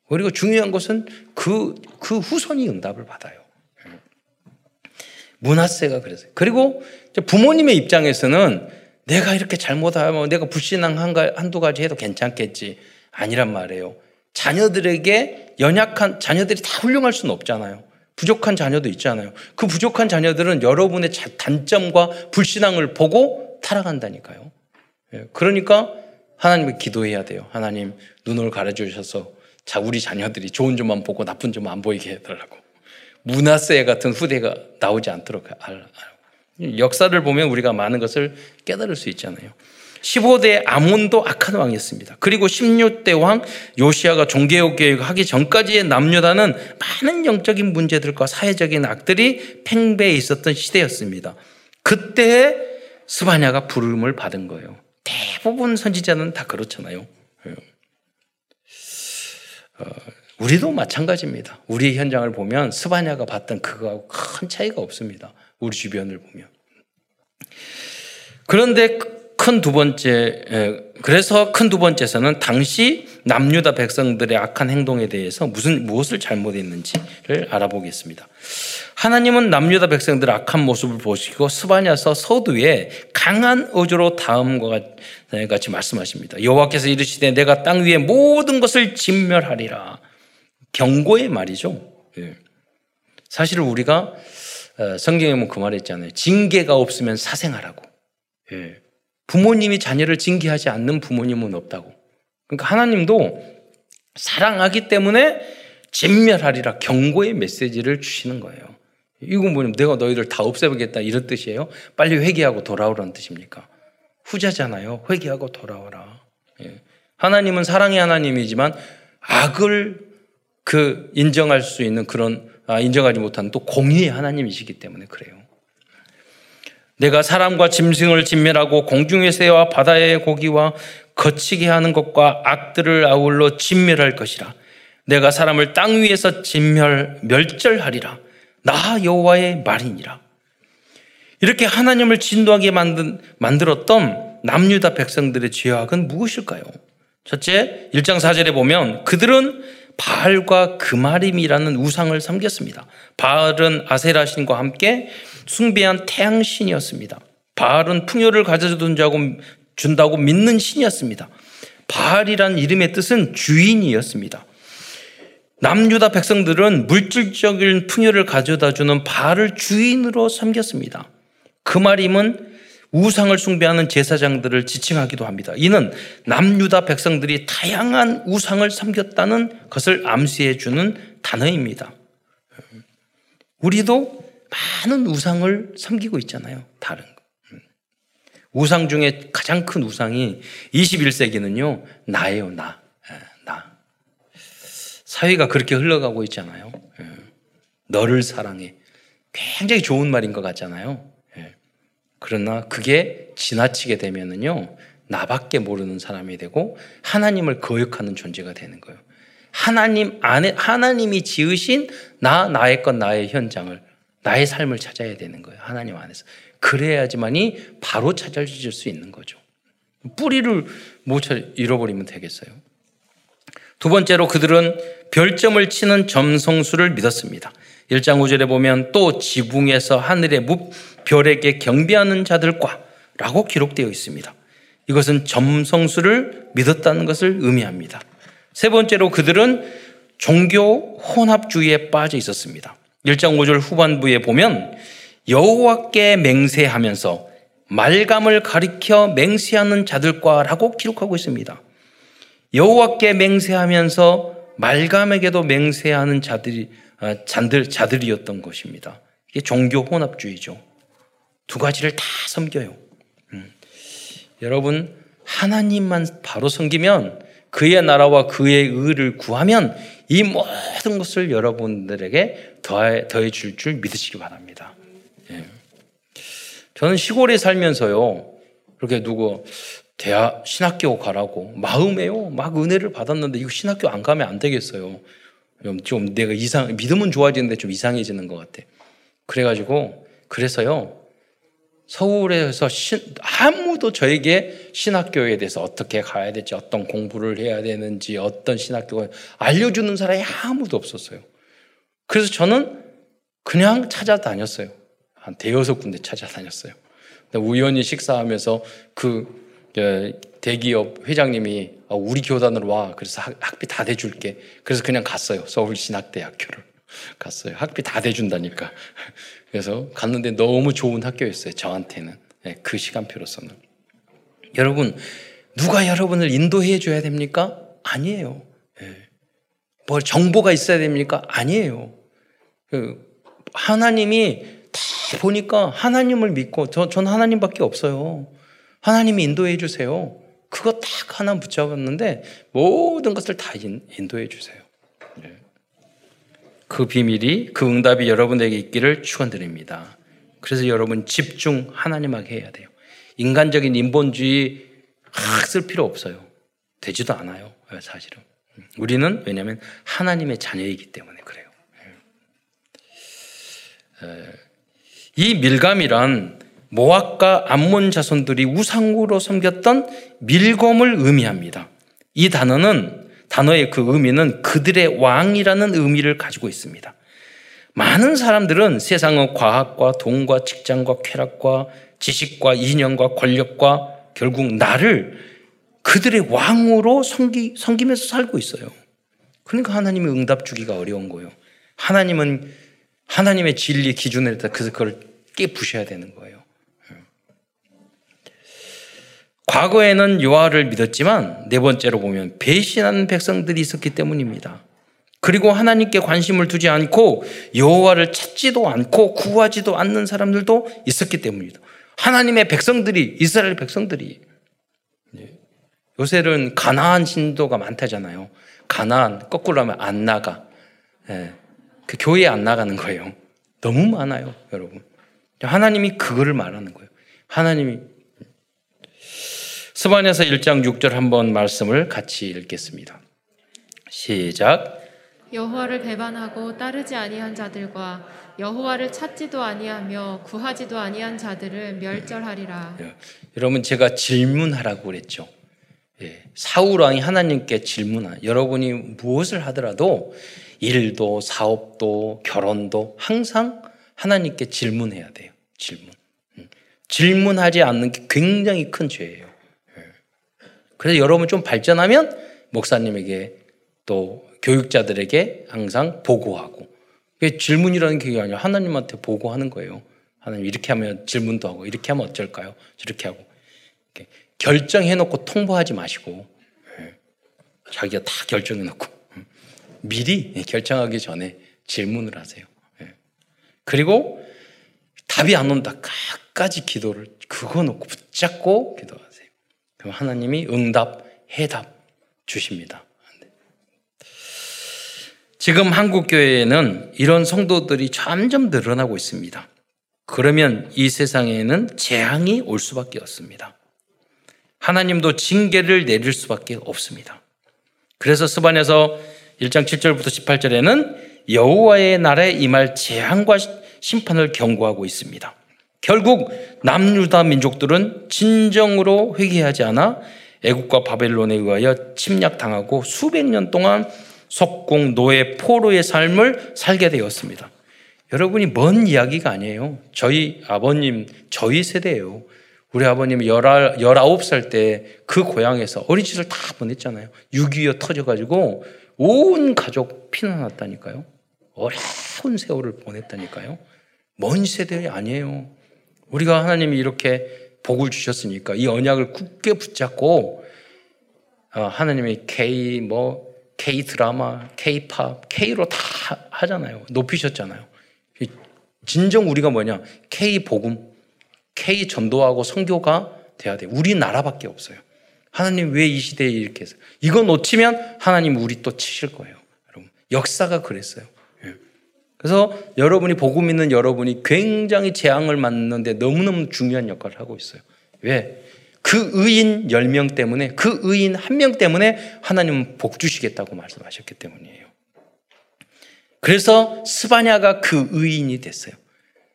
그리고 중요한 것은 그, 그 후손이 응답을 받아요. 예. 문하세가 그랬어요. 그리고 부모님의 입장에서는 내가 이렇게 잘못하면 내가 불신앙 한, 두 가지 해도 괜찮겠지. 아니란 말이에요. 자녀들에게 연약한, 자녀들이 다 훌륭할 수는 없잖아요. 부족한 자녀도 있잖아요. 그 부족한 자녀들은 여러분의 단점과 불신앙을 보고 타락한다니까요. 예, 그러니까 하나님을 기도해야 돼요. 하나님 눈을 가려주셔서 자 우리 자녀들이 좋은 점만 보고 나쁜 점만 안 보이게 해달라고. 문하세 같은 후대가 나오지 않도록 역사를 보면 우리가 많은 것을 깨달을 수 있잖아요. 15대 아몬도 악한 왕이었습니다. 그리고 16대 왕 요시아가 종교개혁 하기 전까지의 남유다는 많은 영적인 문제들과 사회적인 악들이 팽배해 있었던 시대였습니다. 그때 스바냐가 부름을 받은 거예요. 대부분 선지자는 다 그렇잖아요. 예. 어, 우리도 마찬가지입니다. 우리의 현장을 보면 스바냐가 봤던 그거하고 큰 차이가 없습니다. 우리 주변을 보면. 그런데 큰 두 번째, 예, 그래서 큰 두 번째에서는 당시 남유다 백성들의 악한 행동에 대해서 무슨, 무엇을 잘못했는지를 알아보겠습니다. 하나님은 남유다 백성들의 악한 모습을 보시고 스바냐서 서두에 강한 어조로 다음과 같이 말씀하십니다. 여호와께서 이르시되 내가 땅 위에 모든 것을 진멸하리라. 경고의 말이죠. 예. 사실 우리가 어, 성경에 보면 그 말했잖아요. 징계가 없으면 사생하라고. 예. 부모님이 자녀를 징계하지 않는 부모님은 없다고. 그러니까 하나님도 사랑하기 때문에 진멸하리라 경고의 메시지를 주시는 거예요. 이건 뭐냐면 내가 너희를 다 없애보겠다 이런 뜻이에요. 빨리 회개하고 돌아오라는 뜻입니까? 후자잖아요. 회개하고 돌아오라. 예. 하나님은 사랑의 하나님이지만 악을 그 인정할 수 있는 그런 아, 인정하지 못한 또 공의의 하나님이시기 때문에 그래요. 내가 사람과 짐승을 진멸하고 공중의 새와 바다의 고기와 거치게 하는 것과 악들을 아울러 진멸할 것이라. 내가 사람을 땅 위에서 진멸 멸절하리라. 나 여호와의 말이니라. 이렇게 하나님을 진도하게 만든, 만들었던 남유다 백성들의 죄악은 무엇일까요? 첫째, 1장 4절에 보면 그들은 바알과 금하림이라는 우상을 섬겼습니다. 바알은 아세라신과 함께 숭배한 태양신이었습니다. 바알은 풍요를 가져준다고 준다고 믿는 신이었습니다. 바알이란 이름의 뜻은 주인이었습니다. 남유다 백성들은 물질적인 풍요를 가져다 주는 바알을 주인으로 섬겼습니다. 그 말임은 우상을 숭배하는 제사장들을 지칭하기도 합니다. 이는 남유다 백성들이 다양한 우상을 섬겼다는 것을 암시해 주는 단어입니다. 우리도 많은 우상을 섬기고 있잖아요. 다른 거. 우상 중에 가장 큰 우상이 21세기는요, 나예요, 나. 사회가 그렇게 흘러가고 있잖아요. 예. 너를 사랑해. 굉장히 좋은 말인 것 같잖아요. 예. 그러나 그게 지나치게 되면은요, 나밖에 모르는 사람이 되고 하나님을 거역하는 존재가 되는 거예요. 하나님 안에 하나님이 지으신 나 나의 것 나의 현장을 나의 삶을 찾아야 되는 거예요. 하나님 안에서 그래야지만이 바로 찾아질 수 있는 거죠. 뿌리를 못 잃어버리면 되겠어요. 두 번째로 그들은 별점을 치는 점성수를 믿었습니다. 1장 5절에 보면 또 지붕에서 하늘의 별에게 경배하는 자들과 라고 기록되어 있습니다. 이것은 점성수를 믿었다는 것을 의미합니다. 세 번째로 그들은 종교 혼합주의에 빠져 있었습니다. 1장 5절 후반부에 보면 여호와께 맹세하면서 말감을 가리켜 맹세하는 자들과라고 기록하고 있습니다. 여호와께 맹세하면서 말감에게도 맹세하는 자들이 아, 잔들 자들이었던 것입니다. 이게 종교 혼합주의죠. 두 가지를 다 섬겨요. 음. 여러분 하나님만 바로 섬기면 그의 나라와 그의 의를 구하면 이 모든 것을 여러분들에게 더해, 더해 줄 줄 믿으시기 바랍니다. 예. 저는 시골에 살면서요, 그렇게 누구 대학 신학교 가라고 마음에요, 막 은혜를 받았는데 이거 신학교 안 가면 안 되겠어요. 좀, 좀 내가 이상 믿음은 좋아지는데 좀 이상해지는 것 같아. 그래가지고 그래서요 서울에서 신, 아무도 저에게 신학교에 대해서 어떻게 가야 될지, 어떤 공부를 해야 되는지, 어떤 신학교가 알려주는 사람이 아무도 없었어요. 그래서 저는 그냥 찾아다녔어요. 한 대여섯 군데 찾아다녔어요. 우연히 식사하면서 그 대기업 회장님이 어, 우리 교단으로 와. 그래서 학비 다 대줄게. 그래서 그냥 갔어요. 서울신학대학교를. 갔어요. 학비 다 대준다니까. [laughs] 그래서 갔는데 너무 좋은 학교였어요. 저한테는. 네, 그 시간표로서는. 여러분, 누가 여러분을 인도해 줘야 됩니까? 아니에요. 네. 뭐 정보가 있어야 됩니까? 아니에요. 그 하나님이 다 보니까 하나님을 믿고 저, 전 하나님밖에 없어요. 하나님이 인도해 주세요. 그거 딱 하나 붙잡았는데 모든 것을 다 인도해 주세요. 그 비밀이 그 응답이 여러분에게 있기를 축원드립니다. 그래서 여러분 집중 하나님에게 해야 돼요. 인간적인 인본주의 쓸 필요 없어요. 되지도 않아요. 사실은. 우리는 왜냐하면 하나님의 자녀이기 때문에 그래요. 이 밀감이란 모압과 암몬 자손들이 우상으로 섬겼던 밀검을 의미합니다. 이 단어는 단어의 그 의미는 그들의 왕이라는 의미를 가지고 있습니다. 많은 사람들은 세상의 과학과 돈과 직장과 쾌락과 지식과 인연과 권력과 결국 나를 그들의 왕으로 섬기, 섬기면서 살고 있어요. 그러니까 하나님의 응답 주기가 어려운 거예요. 하나님은 하나님의 진리 기준에 따라 그걸 깨부셔야 되는 거예요. 과거에는 여호와를 믿었지만 네 번째로 보면 배신하는 백성들이 있었기 때문입니다. 그리고 하나님께 관심을 두지 않고 여호와를 찾지도 않고 구하지도 않는 사람들도 있었기 때문입니다. 하나님의 백성들이 이스라엘 백성들이 예. 요새는 가나안 신도가 많다잖아요. 가나안 거꾸로 하면 안 나가. 예. 그 교회 안 나가는 거예요. 너무 많아요, 여러분. 하나님이 그거를 말하는 거예요. 하나님이 스바냐서 1장 6절 한번 말씀을 같이 읽겠습니다. 시작. 여호와를 배반하고 따르지 아니한 자들과 여호와를 찾지도 아니하며 구하지도 아니한 자들을 멸절하리라. 예. 여러분 제가 질문하라고 그랬죠. 예. 사울 왕이 하나님께 질문하. 여러분이 무엇을 하더라도 일도 사업도 결혼도 항상 하나님께 질문해야 돼요. 질문. 음. 질문하지 않는 게 굉장히 큰 죄예요. 그래서 여러분 좀 발전하면 목사님에게 또 교육자들에게 항상 보고하고 질문이라는 게 아니라 하나님한테 보고하는 거예요. 하나님 이렇게 하면 질문도 하고 이렇게 하면 어쩔까요? 저렇게 하고 결정해놓고 통보하지 마시고 예. 자기가 다 결정해놓고 음. 미리 결정하기 전에 질문을 하세요. 예. 그리고 답이 안 온다. 끝까지 기도를 그거 놓고 붙잡고 기도하세요. 그럼 하나님이 응답, 해답 주십니다. 지금 한국 교회에는 이런 성도들이 점점 늘어나고 있습니다. 그러면 이 세상에는 재앙이 올 수밖에 없습니다. 하나님도 징계를 내릴 수밖에 없습니다. 그래서 스반에서 1장 7절부터 18절에는 여호와의 날에 임할 재앙과 심판을 경고하고 있습니다. 결국 남유다 민족들은 진정으로 회개하지 않아 애국과 바벨론에 의하여 침략당하고 수백 년 동안 속공, 노예, 포로의 삶을 살게 되었습니다. 여러분이 먼 이야기가 아니에요. 저희 아버님, 저희 세대예요. 우리 아버님이 19살 때 그 고향에서 어린이집을 다 보냈잖아요. 6.25 터져가지고 온 가족 피난왔다니까요. 어려운 세월을 보냈다니까요. 먼 세대 아니에요. 우리가 하나님이 이렇게 복을 주셨으니까 이 언약을 굳게 붙잡고 어, 하나님의 K 뭐 K 드라마, K 팝, K로 다 하잖아요. 높이셨잖아요. 진정 우리가 뭐냐? K 복음, K 전도하고 선교가 돼야 돼. 우리나라밖에 없어요. 하나님 왜 이 시대에 이렇게 해서 이거 놓치면 하나님 우리 또 치실 거예요. 여러분 역사가 그랬어요. 예. 그래서 여러분이 복음 있는 여러분이 굉장히 재앙을 맞는데 너무너무 중요한 역할을 하고 있어요. 왜? 그 의인 10명 때문에 그 의인 한 명 때문에 하나님은 복 주시겠다고 말씀하셨기 때문이에요. 그래서 스바냐가 그 의인이 됐어요.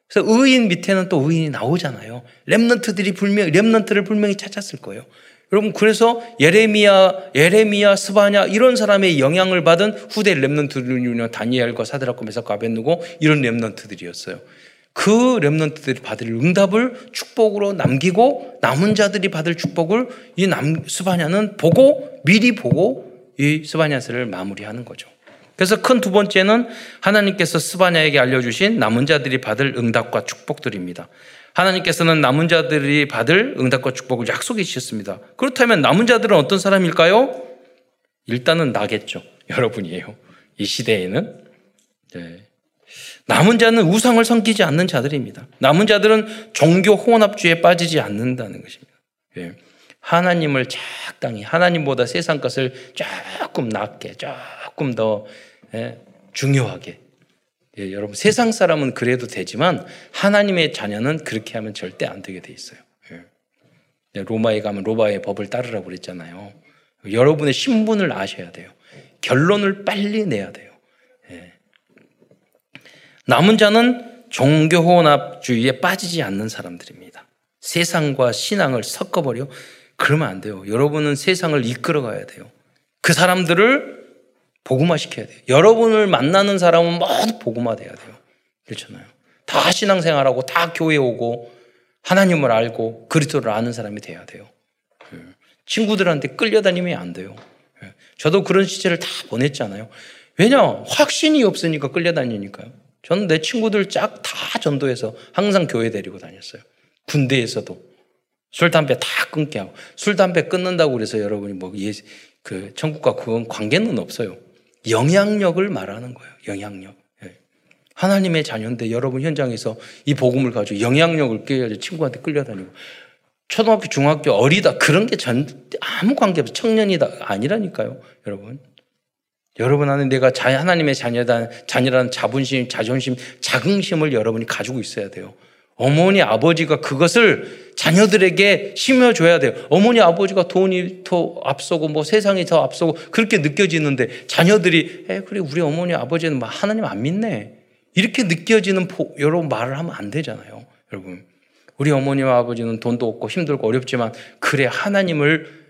그래서 의인 밑에는 또 의인이 나오잖아요. 렘넌트들이 분명 렘넌트를 분명히 찾았을 거예요. 여러분 그래서 예레미야, 예레미야, 스바냐 이런 사람의 영향을 받은 후대 렘넌트들이 다니엘과 사드락과 메사과 아벤누고 이런 렘넌트들이었어요. 그 렘넌트들이 받을 응답을 축복으로 남기고 남은 자들이 받을 축복을 이 남 스바냐는 보고 미리 보고 이 스바냐스를 마무리하는 거죠. 그래서 큰 두 번째는 하나님께서 스바냐에게 알려주신 남은 자들이 받을 응답과 축복들입니다. 하나님께서는 남은 자들이 받을 응답과 축복을 약속해 주셨습니다. 그렇다면 남은 자들은 어떤 사람일까요? 일단은 나겠죠. [laughs] 여러분이에요. 이 시대에는. 네. 남은 자는 우상을 섬기지 않는 자들입니다. 남은 자들은 종교 혼합주의에 빠지지 않는다는 것입니다. 네. 하나님을 적당히 하나님보다 세상 것을 조금 낮게 조금 더 예, 중요하게 예, 여러분 세상 사람은 그래도 되지만 하나님의 자녀는 그렇게 하면 절대 안 되게 돼 있어요. 예. 로마에 가면 로마의 법을 따르라고 그랬잖아요. 여러분의 신분을 아셔야 돼요. 결론을 빨리 내야 돼요. 예. 남은 자는 종교 혼합주의에 빠지지 않는 사람들입니다. 세상과 신앙을 섞어버려 그러면 안 돼요. 여러분은 세상을 이끌어 가야 돼요. 그 사람들을 복음화 시켜야 돼요. 여러분을 만나는 사람은 모두 복음화 돼야 돼요. 그렇잖아요. 다 신앙생활하고 다 교회 오고 하나님을 알고 그리스도를 아는 사람이 돼야 돼요. 예. 친구들한테 끌려다니면 안 돼요. 예. 저도 그런 시절을 다 보냈잖아요. 왜냐? 확신이 없으니까 끌려다니니까요. 저는 내 친구들 쫙 다 전도해서 항상 교회 데리고 다녔어요. 군대에서도. 술, 담배 다 끊게 하고. 술, 담배 끊는다고 그래서 여러분이 뭐, 예, 그, 천국과 그건 관계는 없어요. 영향력을 말하는 거예요. 영향력. 예. 하나님의 자녀인데 여러분 현장에서 이 복음을 가지고 영향력을 깨야지 친구한테 끌려다니고 초등학교, 중학교 어리다 그런 게 전 아무 관계 없어 청년이다 아니라니까요, 여러분. 여러분 안에 내가 자, 하나님의 자녀다, 자녀라는 자존심, 자존심, 자긍심을 여러분이 가지고 있어야 돼요. 어머니, 아버지가 그것을 자녀들에게 심어줘야 돼요. 어머니, 아버지가 돈이 더 앞서고 뭐 세상이 더 앞서고 그렇게 느껴지는데 자녀들이 에, 그래, 우리 어머니, 아버지는 뭐 하나님 안 믿네. 이렇게 느껴지는 포, 여러분 말을 하면 안 되잖아요. 여러분. 우리 어머니와 아버지는 돈도 없고 힘들고 어렵지만 그래, 하나님을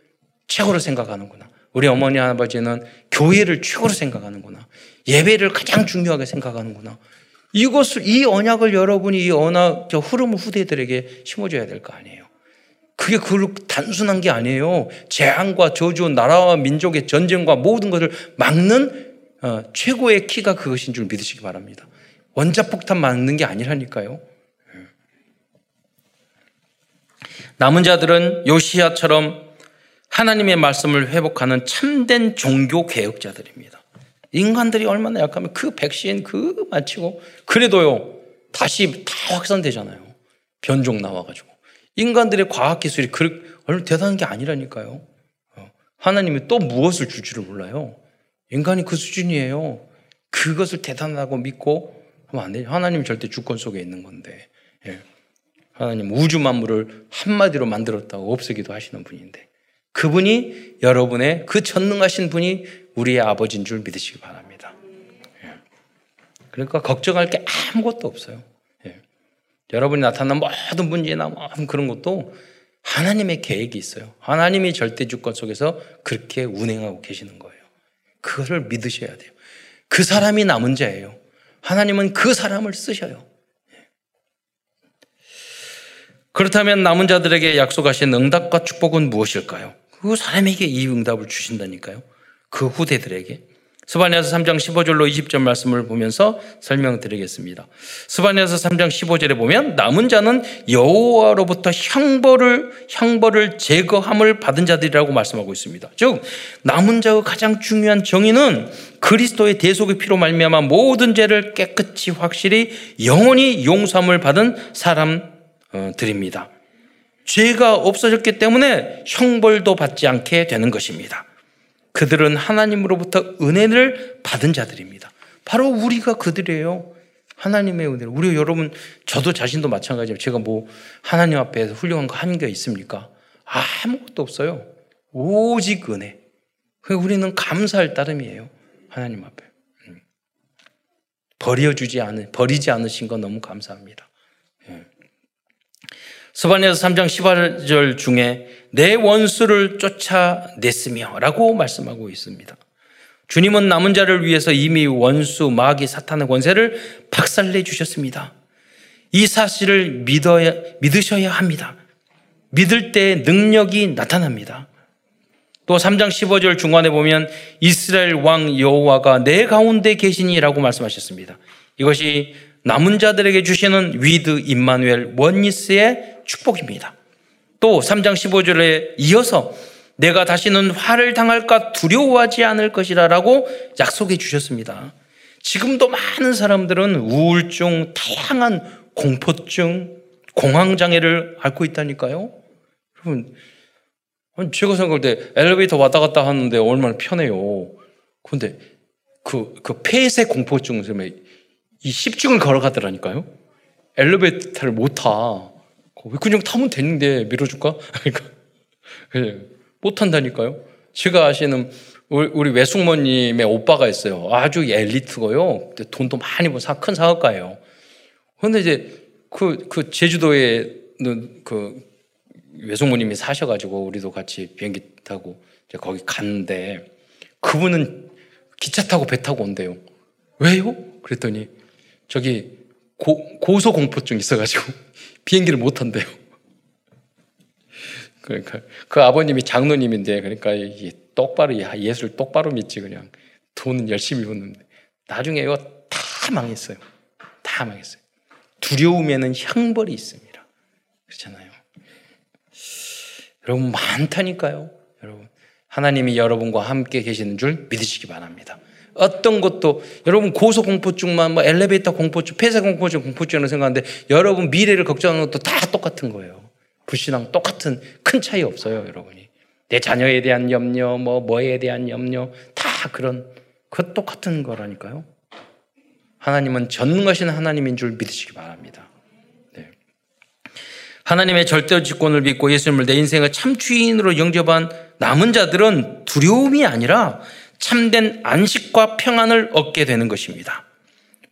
최고로 생각하는구나. 우리 어머니, 아버지는 교회를 최고로 생각하는구나. 예배를 가장 중요하게 생각하는구나. 이것을, 이 언약을 여러분이 이 언약, 저 흐름을 후대들에게 심어줘야 될 거 아니에요. 그게 그 단순한 게 아니에요. 재앙과 저주, 나라와 민족의 전쟁과 모든 것을 막는 어, 최고의 키가 그것인 줄 믿으시기 바랍니다. 원자폭탄 막는 게 아니라니까요. 예. 남은 자들은 요시야처럼 하나님의 말씀을 회복하는 참된 종교 개혁자들입니다. 인간들이 얼마나 약하면 그 백신 그 마치고 그래도요 다시 다 확산되잖아요. 변종 나와가지고 인간들의 과학 기술이 그 얼마 대단한 게 아니라니까요. 어, 하나님이 또 무엇을 줄 줄을 몰라요. 인간이 그 수준이에요. 그것을 대단하고 믿고 하면 안 돼요. 하나님 절대 주권 속에 있는 건데. 예. 하나님 우주 만물을 한마디로 만들었다고 없애기도 하시는 분인데 그분이 여러분의 그 전능하신 분이 우리의 아버지인 줄 믿으시기 바랍니다. 예. 그러니까 걱정할 게 아무것도 없어요. 예. 여러분이 나타난 모든 문제나 모든 그런 것도 하나님의 계획이 있어요. 하나님이 절대 주권 속에서 그렇게 운행하고 계시는 거예요. 그것을 믿으셔야 돼요. 그 사람이 남은 자예요. 하나님은 그 사람을 쓰셔요. 예. 그렇다면 남은 자들에게 약속하신 응답과 축복은 무엇일까요? 그 사람에게 이 응답을 주신다니까요. 그 후대들에게. 스바냐서 3장 15절로 20절 말씀을 보면서 설명드리겠습니다. 스바냐서 3장 15절에 보면 남은 자는 여호와로부터 형벌을 형벌을 제거함을 받은 자들이라고 말씀하고 있습니다. 즉 남은 자의 가장 중요한 정의는 그리스도의 대속의 피로 말미암아 모든 죄를 깨끗이 확실히 영원히 용서함을 받은 사람들입니다. 죄가 없어졌기 때문에 형벌도 받지 않게 되는 것입니다. 그들은 하나님으로부터 은혜를 받은 자들입니다. 바로 우리가 그들이에요. 하나님의 은혜를. 우리 여러분, 저도 자신도 마찬가지예요. 제가 뭐 하나님 앞에서 훌륭한 거 한 게 있습니까? 아무것도 없어요. 오직 은혜. 우리는 감사할 따름이에요. 하나님 앞에. 음. 버려주지 않은, 버리지 않으신 건 너무 감사합니다. 스바냐서 3장 18절 중에 내 원수를 쫓아냈으며 라고 말씀하고 있습니다. 주님은 남은 자를 위해서 이미 원수, 마귀, 사탄의 권세를 박살내 주셨습니다. 이 사실을 믿어야, 믿으셔야 합니다. 믿을 때 능력이 나타납니다. 또 3장 15절 중간에 보면 이스라엘 왕 여호와가 내 가운데 계시니라고 말씀하셨습니다. 이것이 남은 자들에게 주시는 with 임마누엘 oneness의 축복입니다. 또 3장 15절에 이어서 내가 다시는 화를 당할까 두려워하지 않을 것이라라고 약속해 주셨습니다. 지금도 많은 사람들은 우울증, 다양한 공포증, 공황장애를 앓고 있다니까요. 여러분, 제가 생각할 때 엘리베이터 왔다 갔다 하는데 얼마나 편해요. 근데 그, 그 폐쇄 공포증 때문에 이 10중을 걸어가더라니까요. 엘리베이터를 못 타. 그냥 타면 되는데 밀어줄까? [laughs] 그러니까 못 탄다니까요. 제가 아시는 우리 외숙모님의 오빠가 있어요. 아주 엘리트고요. 돈도 많이 번큰 사업가예요. 그런데 이제 그, 그 제주도에 그 외숙모님이 사셔가지고 우리도 같이 비행기 타고 이제 거기 갔는데 그분은 기차 타고 배 타고 온대요. 왜요? 그랬더니 저기 고, 고소공포증 있어가지고 비행기를 못 탄대요. [laughs] 그러니까 그 아버님이 장로님인데 그러니까 이 똑바로 예수를 똑바로 믿지 그냥 돈은 열심히 붓는데 나중에 이거 다 망했어요. 다 망했어요. 두려움에는 형벌이 있습니다. 그렇잖아요. 여러분 많다니까요. 여러분 하나님이 여러분과 함께 계시는 줄 믿으시기 바랍니다. 어떤 것도 여러분 고소공포증만 뭐 엘리베이터 공포증, 폐쇄 공포증, 공포증을 생각하는데 여러분 미래를 걱정하는 것도 다 똑같은 거예요. 불신앙 똑같은 큰 차이 없어요, 여러분이. 내 자녀에 대한 염려, 뭐 뭐에 대한 염려 다 그런 그 똑같은 거라니까요. 하나님은 전능하신 하나님인 줄 믿으시기 바랍니다. 네. 하나님의 절대 직권을 믿고 예수님을 내 인생의 참 주인으로 영접한 남은 자들은 두려움이 아니라 참된 안식과 평안을 얻게 되는 것입니다.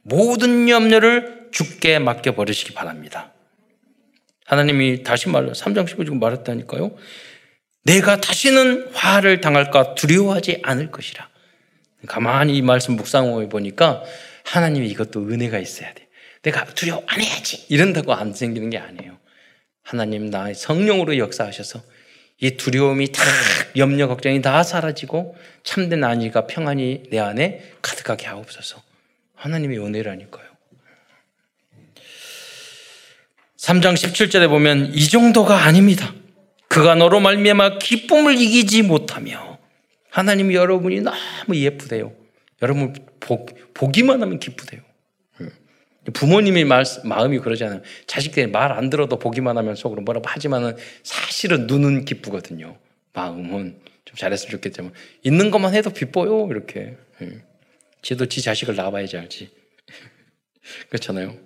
모든 염려를 죽게 맡겨 버리시기 바랍니다. 하나님이 다시 말로 3장 15절 말했다니까요. 내가 다시는 화를 당할까 두려워하지 않을 것이라. 가만히 이 말씀 묵상해 보니까 하나님이 이것도 은혜가 있어야 돼. 내가 두려워 안 해야지. 이런다고 안 생기는 게 아니에요. 하나님 나의 성령으로 역사하셔서 이 두려움이 다 염려 걱정이 다 사라지고 참된 안위가 평안이 내 안에 가득하게 하옵소서. 하나님의 은혜라니까요. 3장 17절에 보면 이 정도가 아닙니다. 그가 너로 말미암아 기쁨을 이기지 못하며 하나님이 여러분이 너무 예쁘대요. 여러분 보, 보기만 하면 기쁘대요. 부모님의 말, 마음이 그러잖아요. 자식들이 말 안 들어도 보기만 하면 속으로 뭐라고 하지만은 사실은 눈은 기쁘거든요. 마음은 좀 잘했으면 좋겠지만 있는 것만 해도 기뻐요. 이렇게. 예. 지도 지 자식을 낳아야지 알지. [laughs] 그렇잖아요.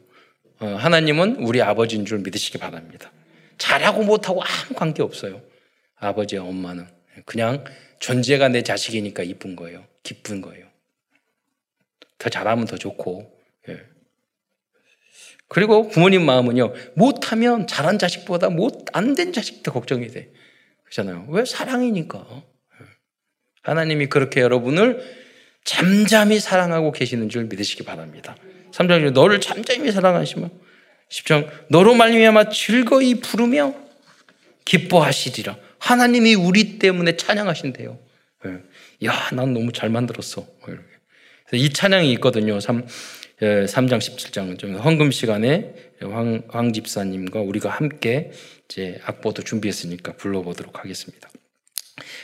어, 하나님은 우리 아버지인 줄 믿으시기 바랍니다. 잘하고 못하고 아무 관계 없어요. 아버지와 엄마는 그냥 존재가 내 자식이니까 이쁜 거예요. 기쁜 거예요. 더 잘하면 더 좋고. 예. 그리고 부모님 마음은요, 못하면 잘한 자식보다 못, 안 된 자식 더 걱정이 돼. 그렇잖아요. 왜? 사랑이니까. 하나님이 그렇게 여러분을 잠잠히 사랑하고 계시는 줄 믿으시기 바랍니다. 3장 너를 잠잠히 사랑하시며 10장 너로 말미암아 즐거이 부르며 기뻐하시리라. 하나님이 우리 때문에 찬양하신대요. 야, 난 너무 잘 만들었어. 뭐이 찬양이 있거든요. 3, 3장 17장 좀 헌금 시간에 황, 황 집사님과 우리가 함께 이제 악보도 준비했으니까 불러보도록 하겠습니다.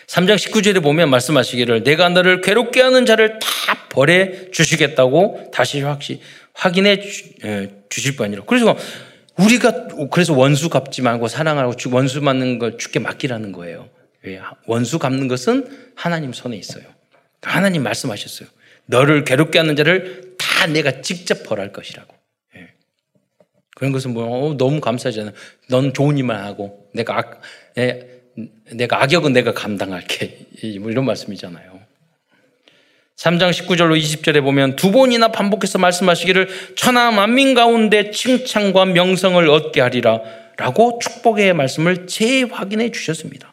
3장 19절에 보면 말씀하시기를 내가 너를 괴롭게 하는 자를 다 벌해 주시겠다고 다시 확시, 확인해 주, 주실 뿐이라. 그래서 우리가 그래서 원수 갚지 말고 사랑하고 원수 맞는 걸 주께 맡기라는 거예요. 왜? 원수 갚는 것은 하나님 손에 있어요. 하나님 말씀하셨어요. 너를 괴롭게 하는 자를 다 내가 직접 벌할 것이라고. 예. 그런 것은 뭐 어, 너무 감사하잖아요. 넌 좋은 일만 하고 내가 악, 예, 내가 악역은 내가 감당할게. 뭐 이런 말씀이잖아요. 3장 19절로 20절에 보면 두 번이나 반복해서 말씀하시기를 천하 만민 가운데 칭찬과 명성을 얻게 하리라 라고 축복의 말씀을 재확인해 주셨습니다.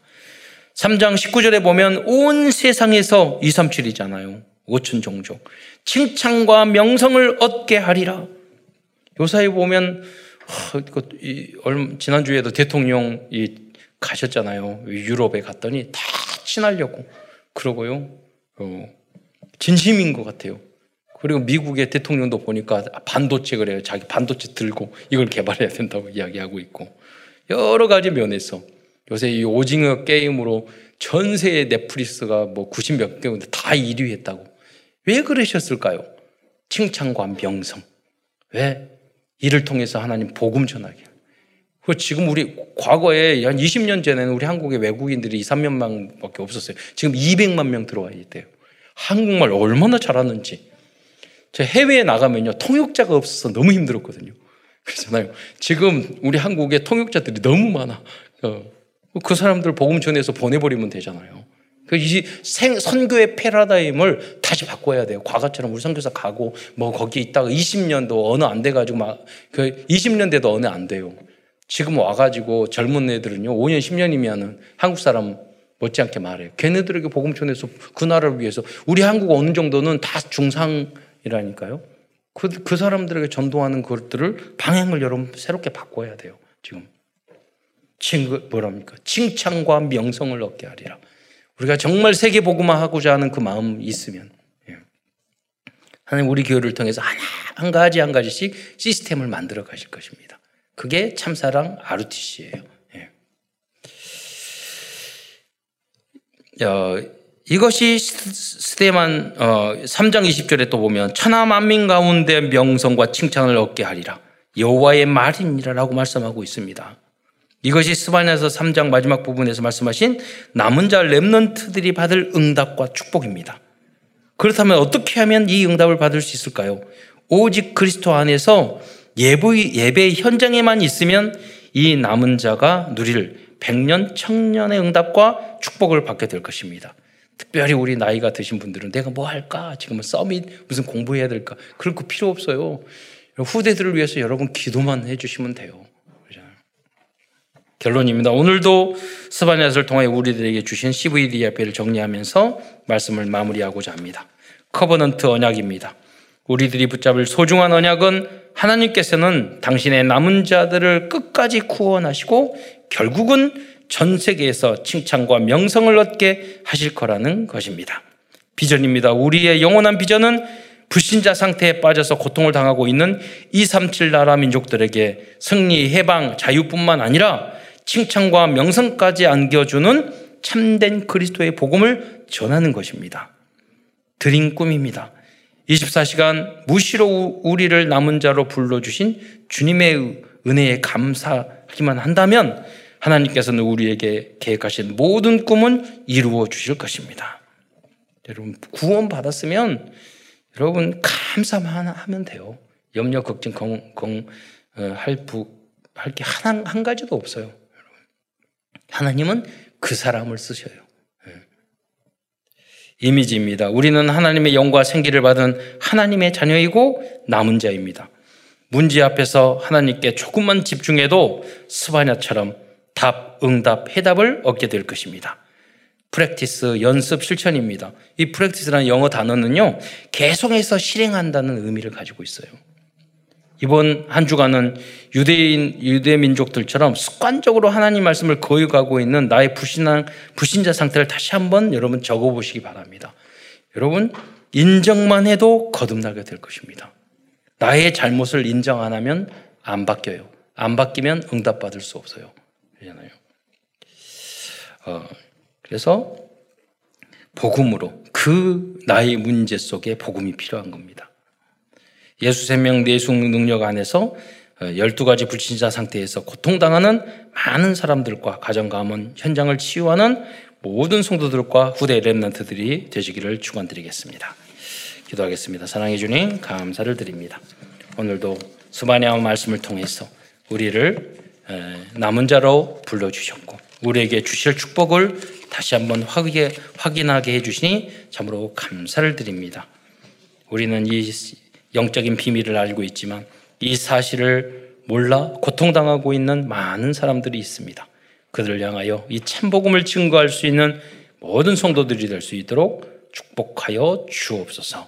3장 19절에 보면 온 세상에서 2, 3, 7이잖아요. 5천 종족. 칭찬과 명성을 얻게 하리라. 요사에 보면 지난 주에도 대통령이 가셨잖아요. 유럽에 갔더니 다 친하려고 그러고요. 어, 진심인 것 같아요. 그리고 미국의 대통령도 보니까 반도체 그래요. 자기 반도체 들고 이걸 개발해야 된다고 이야기하고 있고 여러 가지 면에서 요새 이 오징어 게임으로 전 세계 넷플릭스가 뭐 90몇 개인데 다 1위 했다고. 왜 그러셨을까요? 칭찬과 명성. 왜? 이를 통해서 하나님 복음 전하게. 그 지금 우리 과거에 한 20년 전에는 우리 한국의 외국인들이 2, 3만 명밖에 없었어요. 지금 200만 명 들어와 있대요. 한국말 얼마나 잘하는지. 저 해외에 나가면요. 통역자가 없어서 너무 힘들었거든요. 그렇잖아요. 지금 우리 한국에 통역자들이 너무 많아. 어. 그 사람들 복음 전해서 보내버리면 되잖아요. 그이 선교의 패러다임을 다시 바꿔야 돼요. 과거처럼 우리 선교사 가고 뭐 거기 있다가 20년도 어느 안 돼가지고 막 그 20년 돼도 어느 안 돼요. 지금 와가지고 젊은 애들은요 5년 10년이면은 한국 사람 못지않게 말해요. 걔네들에게 복음 전해서 그 나라를 위해서 우리 한국 어느 정도는 다 중상이라니까요. 그, 그 사람들에게 전도하는 것들을 방향을 여러분 새롭게 바꿔야 돼요. 지금. 칭, 뭐랍니까? 칭찬과 명성을 얻게 하리라. 우리가 정말 세계 복음화 하고자 하는 그 마음 있으면 예. 하나님 우리 교회를 통해서 하나 한 가지 한 가지씩 시스템을 만들어 가실 것입니다. 그게 참사랑 RTC예요. 예. 어, 이것이 스테만 어, 3장 20절에 또 보면 천하 만민 가운데 명성과 칭찬을 얻게 하리라 여호와의 말이니라라고 말씀하고 있습니다. 이것이 스바냐서 3장 마지막 부분에서 말씀하신 남은 자 렘넌트들이 받을 응답과 축복입니다. 그렇다면 어떻게 하면 이 응답을 받을 수 있을까요? 오직 그리스도 안에서 예배, 예배 현장에만 있으면 이 남은 자가 누릴 백년, 청년의 응답과 축복을 받게 될 것입니다. 특별히 우리 나이가 드신 분들은 내가 뭐 할까? 지금은 서밋 무슨 공부해야 될까? 그럴 거 필요 없어요. 후대들을 위해서 여러분 기도만 해주시면 돼요. 결론입니다. 오늘도 스바냐서를 통해 우리들에게 주신 CVD 예배를 정리하면서 말씀을 마무리하고자 합니다. Covenant 언약입니다. 우리들이 붙잡을 소중한 언약은 하나님께서는 당신의 남은 자들을 끝까지 구원하시고 결국은 전 세계에서 칭찬과 명성을 얻게 하실 거라는 것입니다. 비전입니다. 우리의 영원한 비전은 불신자 상태에 빠져서 고통을 당하고 있는 237 나라 민족들에게 승리, 해방, 자유뿐만 아니라 칭찬과 명성까지 안겨주는 참된 그리스도의 복음을 전하는 것입니다. 드린 꿈입니다. 24시간 무시로 우리를 남은 자로 불러주신 주님의 은혜에 감사하기만 한다면 하나님께서는 우리에게 계획하신 모든 꿈은 이루어 주실 것입니다. 여러분, 구원 받았으면 여러분 감사만 하면 돼요. 염려, 걱정, 공, 공, 어, 할, 부, 할게 한, 한 가지도 없어요. 하나님은 그 사람을 쓰셔요. 예. 이미지입니다. 우리는 하나님의 영과 생기를 받은 하나님의 자녀이고 남은 자입니다. 문제 앞에서 하나님께 조금만 집중해도 스바냐처럼 답, 응답, 해답을 얻게 될 것입니다. 프랙티스, 연습, 실천입니다. 이 프랙티스라는 영어 단어는요, 계속해서 실행한다는 의미를 가지고 있어요. 이번 한 주간은 유대인 유대 민족들처럼 습관적으로 하나님 말씀을 거역하고 있는 나의 불신앙 불신자 상태를 다시 한번 여러분 적어 보시기 바랍니다. 여러분 인정만 해도 거듭나게 될 것입니다. 나의 잘못을 인정 안 하면 안 바뀌어요. 안 바뀌면 응답받을 수 없어요. 그러잖아요. 어, 그래서 복음으로 그 나의 문제 속에 복음이 필요한 겁니다. 예수 생명 내숭 능력 안에서 12가지 불신자 상태에서 고통당하는 많은 사람들과 가정 가문 현장을 치유하는 모든 성도들과 후대 렘넌트들이 되시기를 축원드리겠습니다. 기도하겠습니다. 사랑해 주님 감사를 드립니다. 오늘도 수반의 말씀을 통해서 우리를 남은 자로 불러 주셨고 우리에게 주실 축복을 다시 한번 확인하게 해 주시니 참으로 감사를 드립니다. 우리는 이 영적인 비밀을 알고 있지만 이 사실을 몰라 고통당하고 있는 많은 사람들이 있습니다. 그들을 향하여 이 참복음을 증거할 수 있는 모든 성도들이 될 수 있도록 축복하여 주옵소서.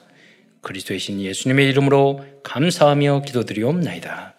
그리스도의 신 예수님의 이름으로 감사하며 기도드리옵나이다.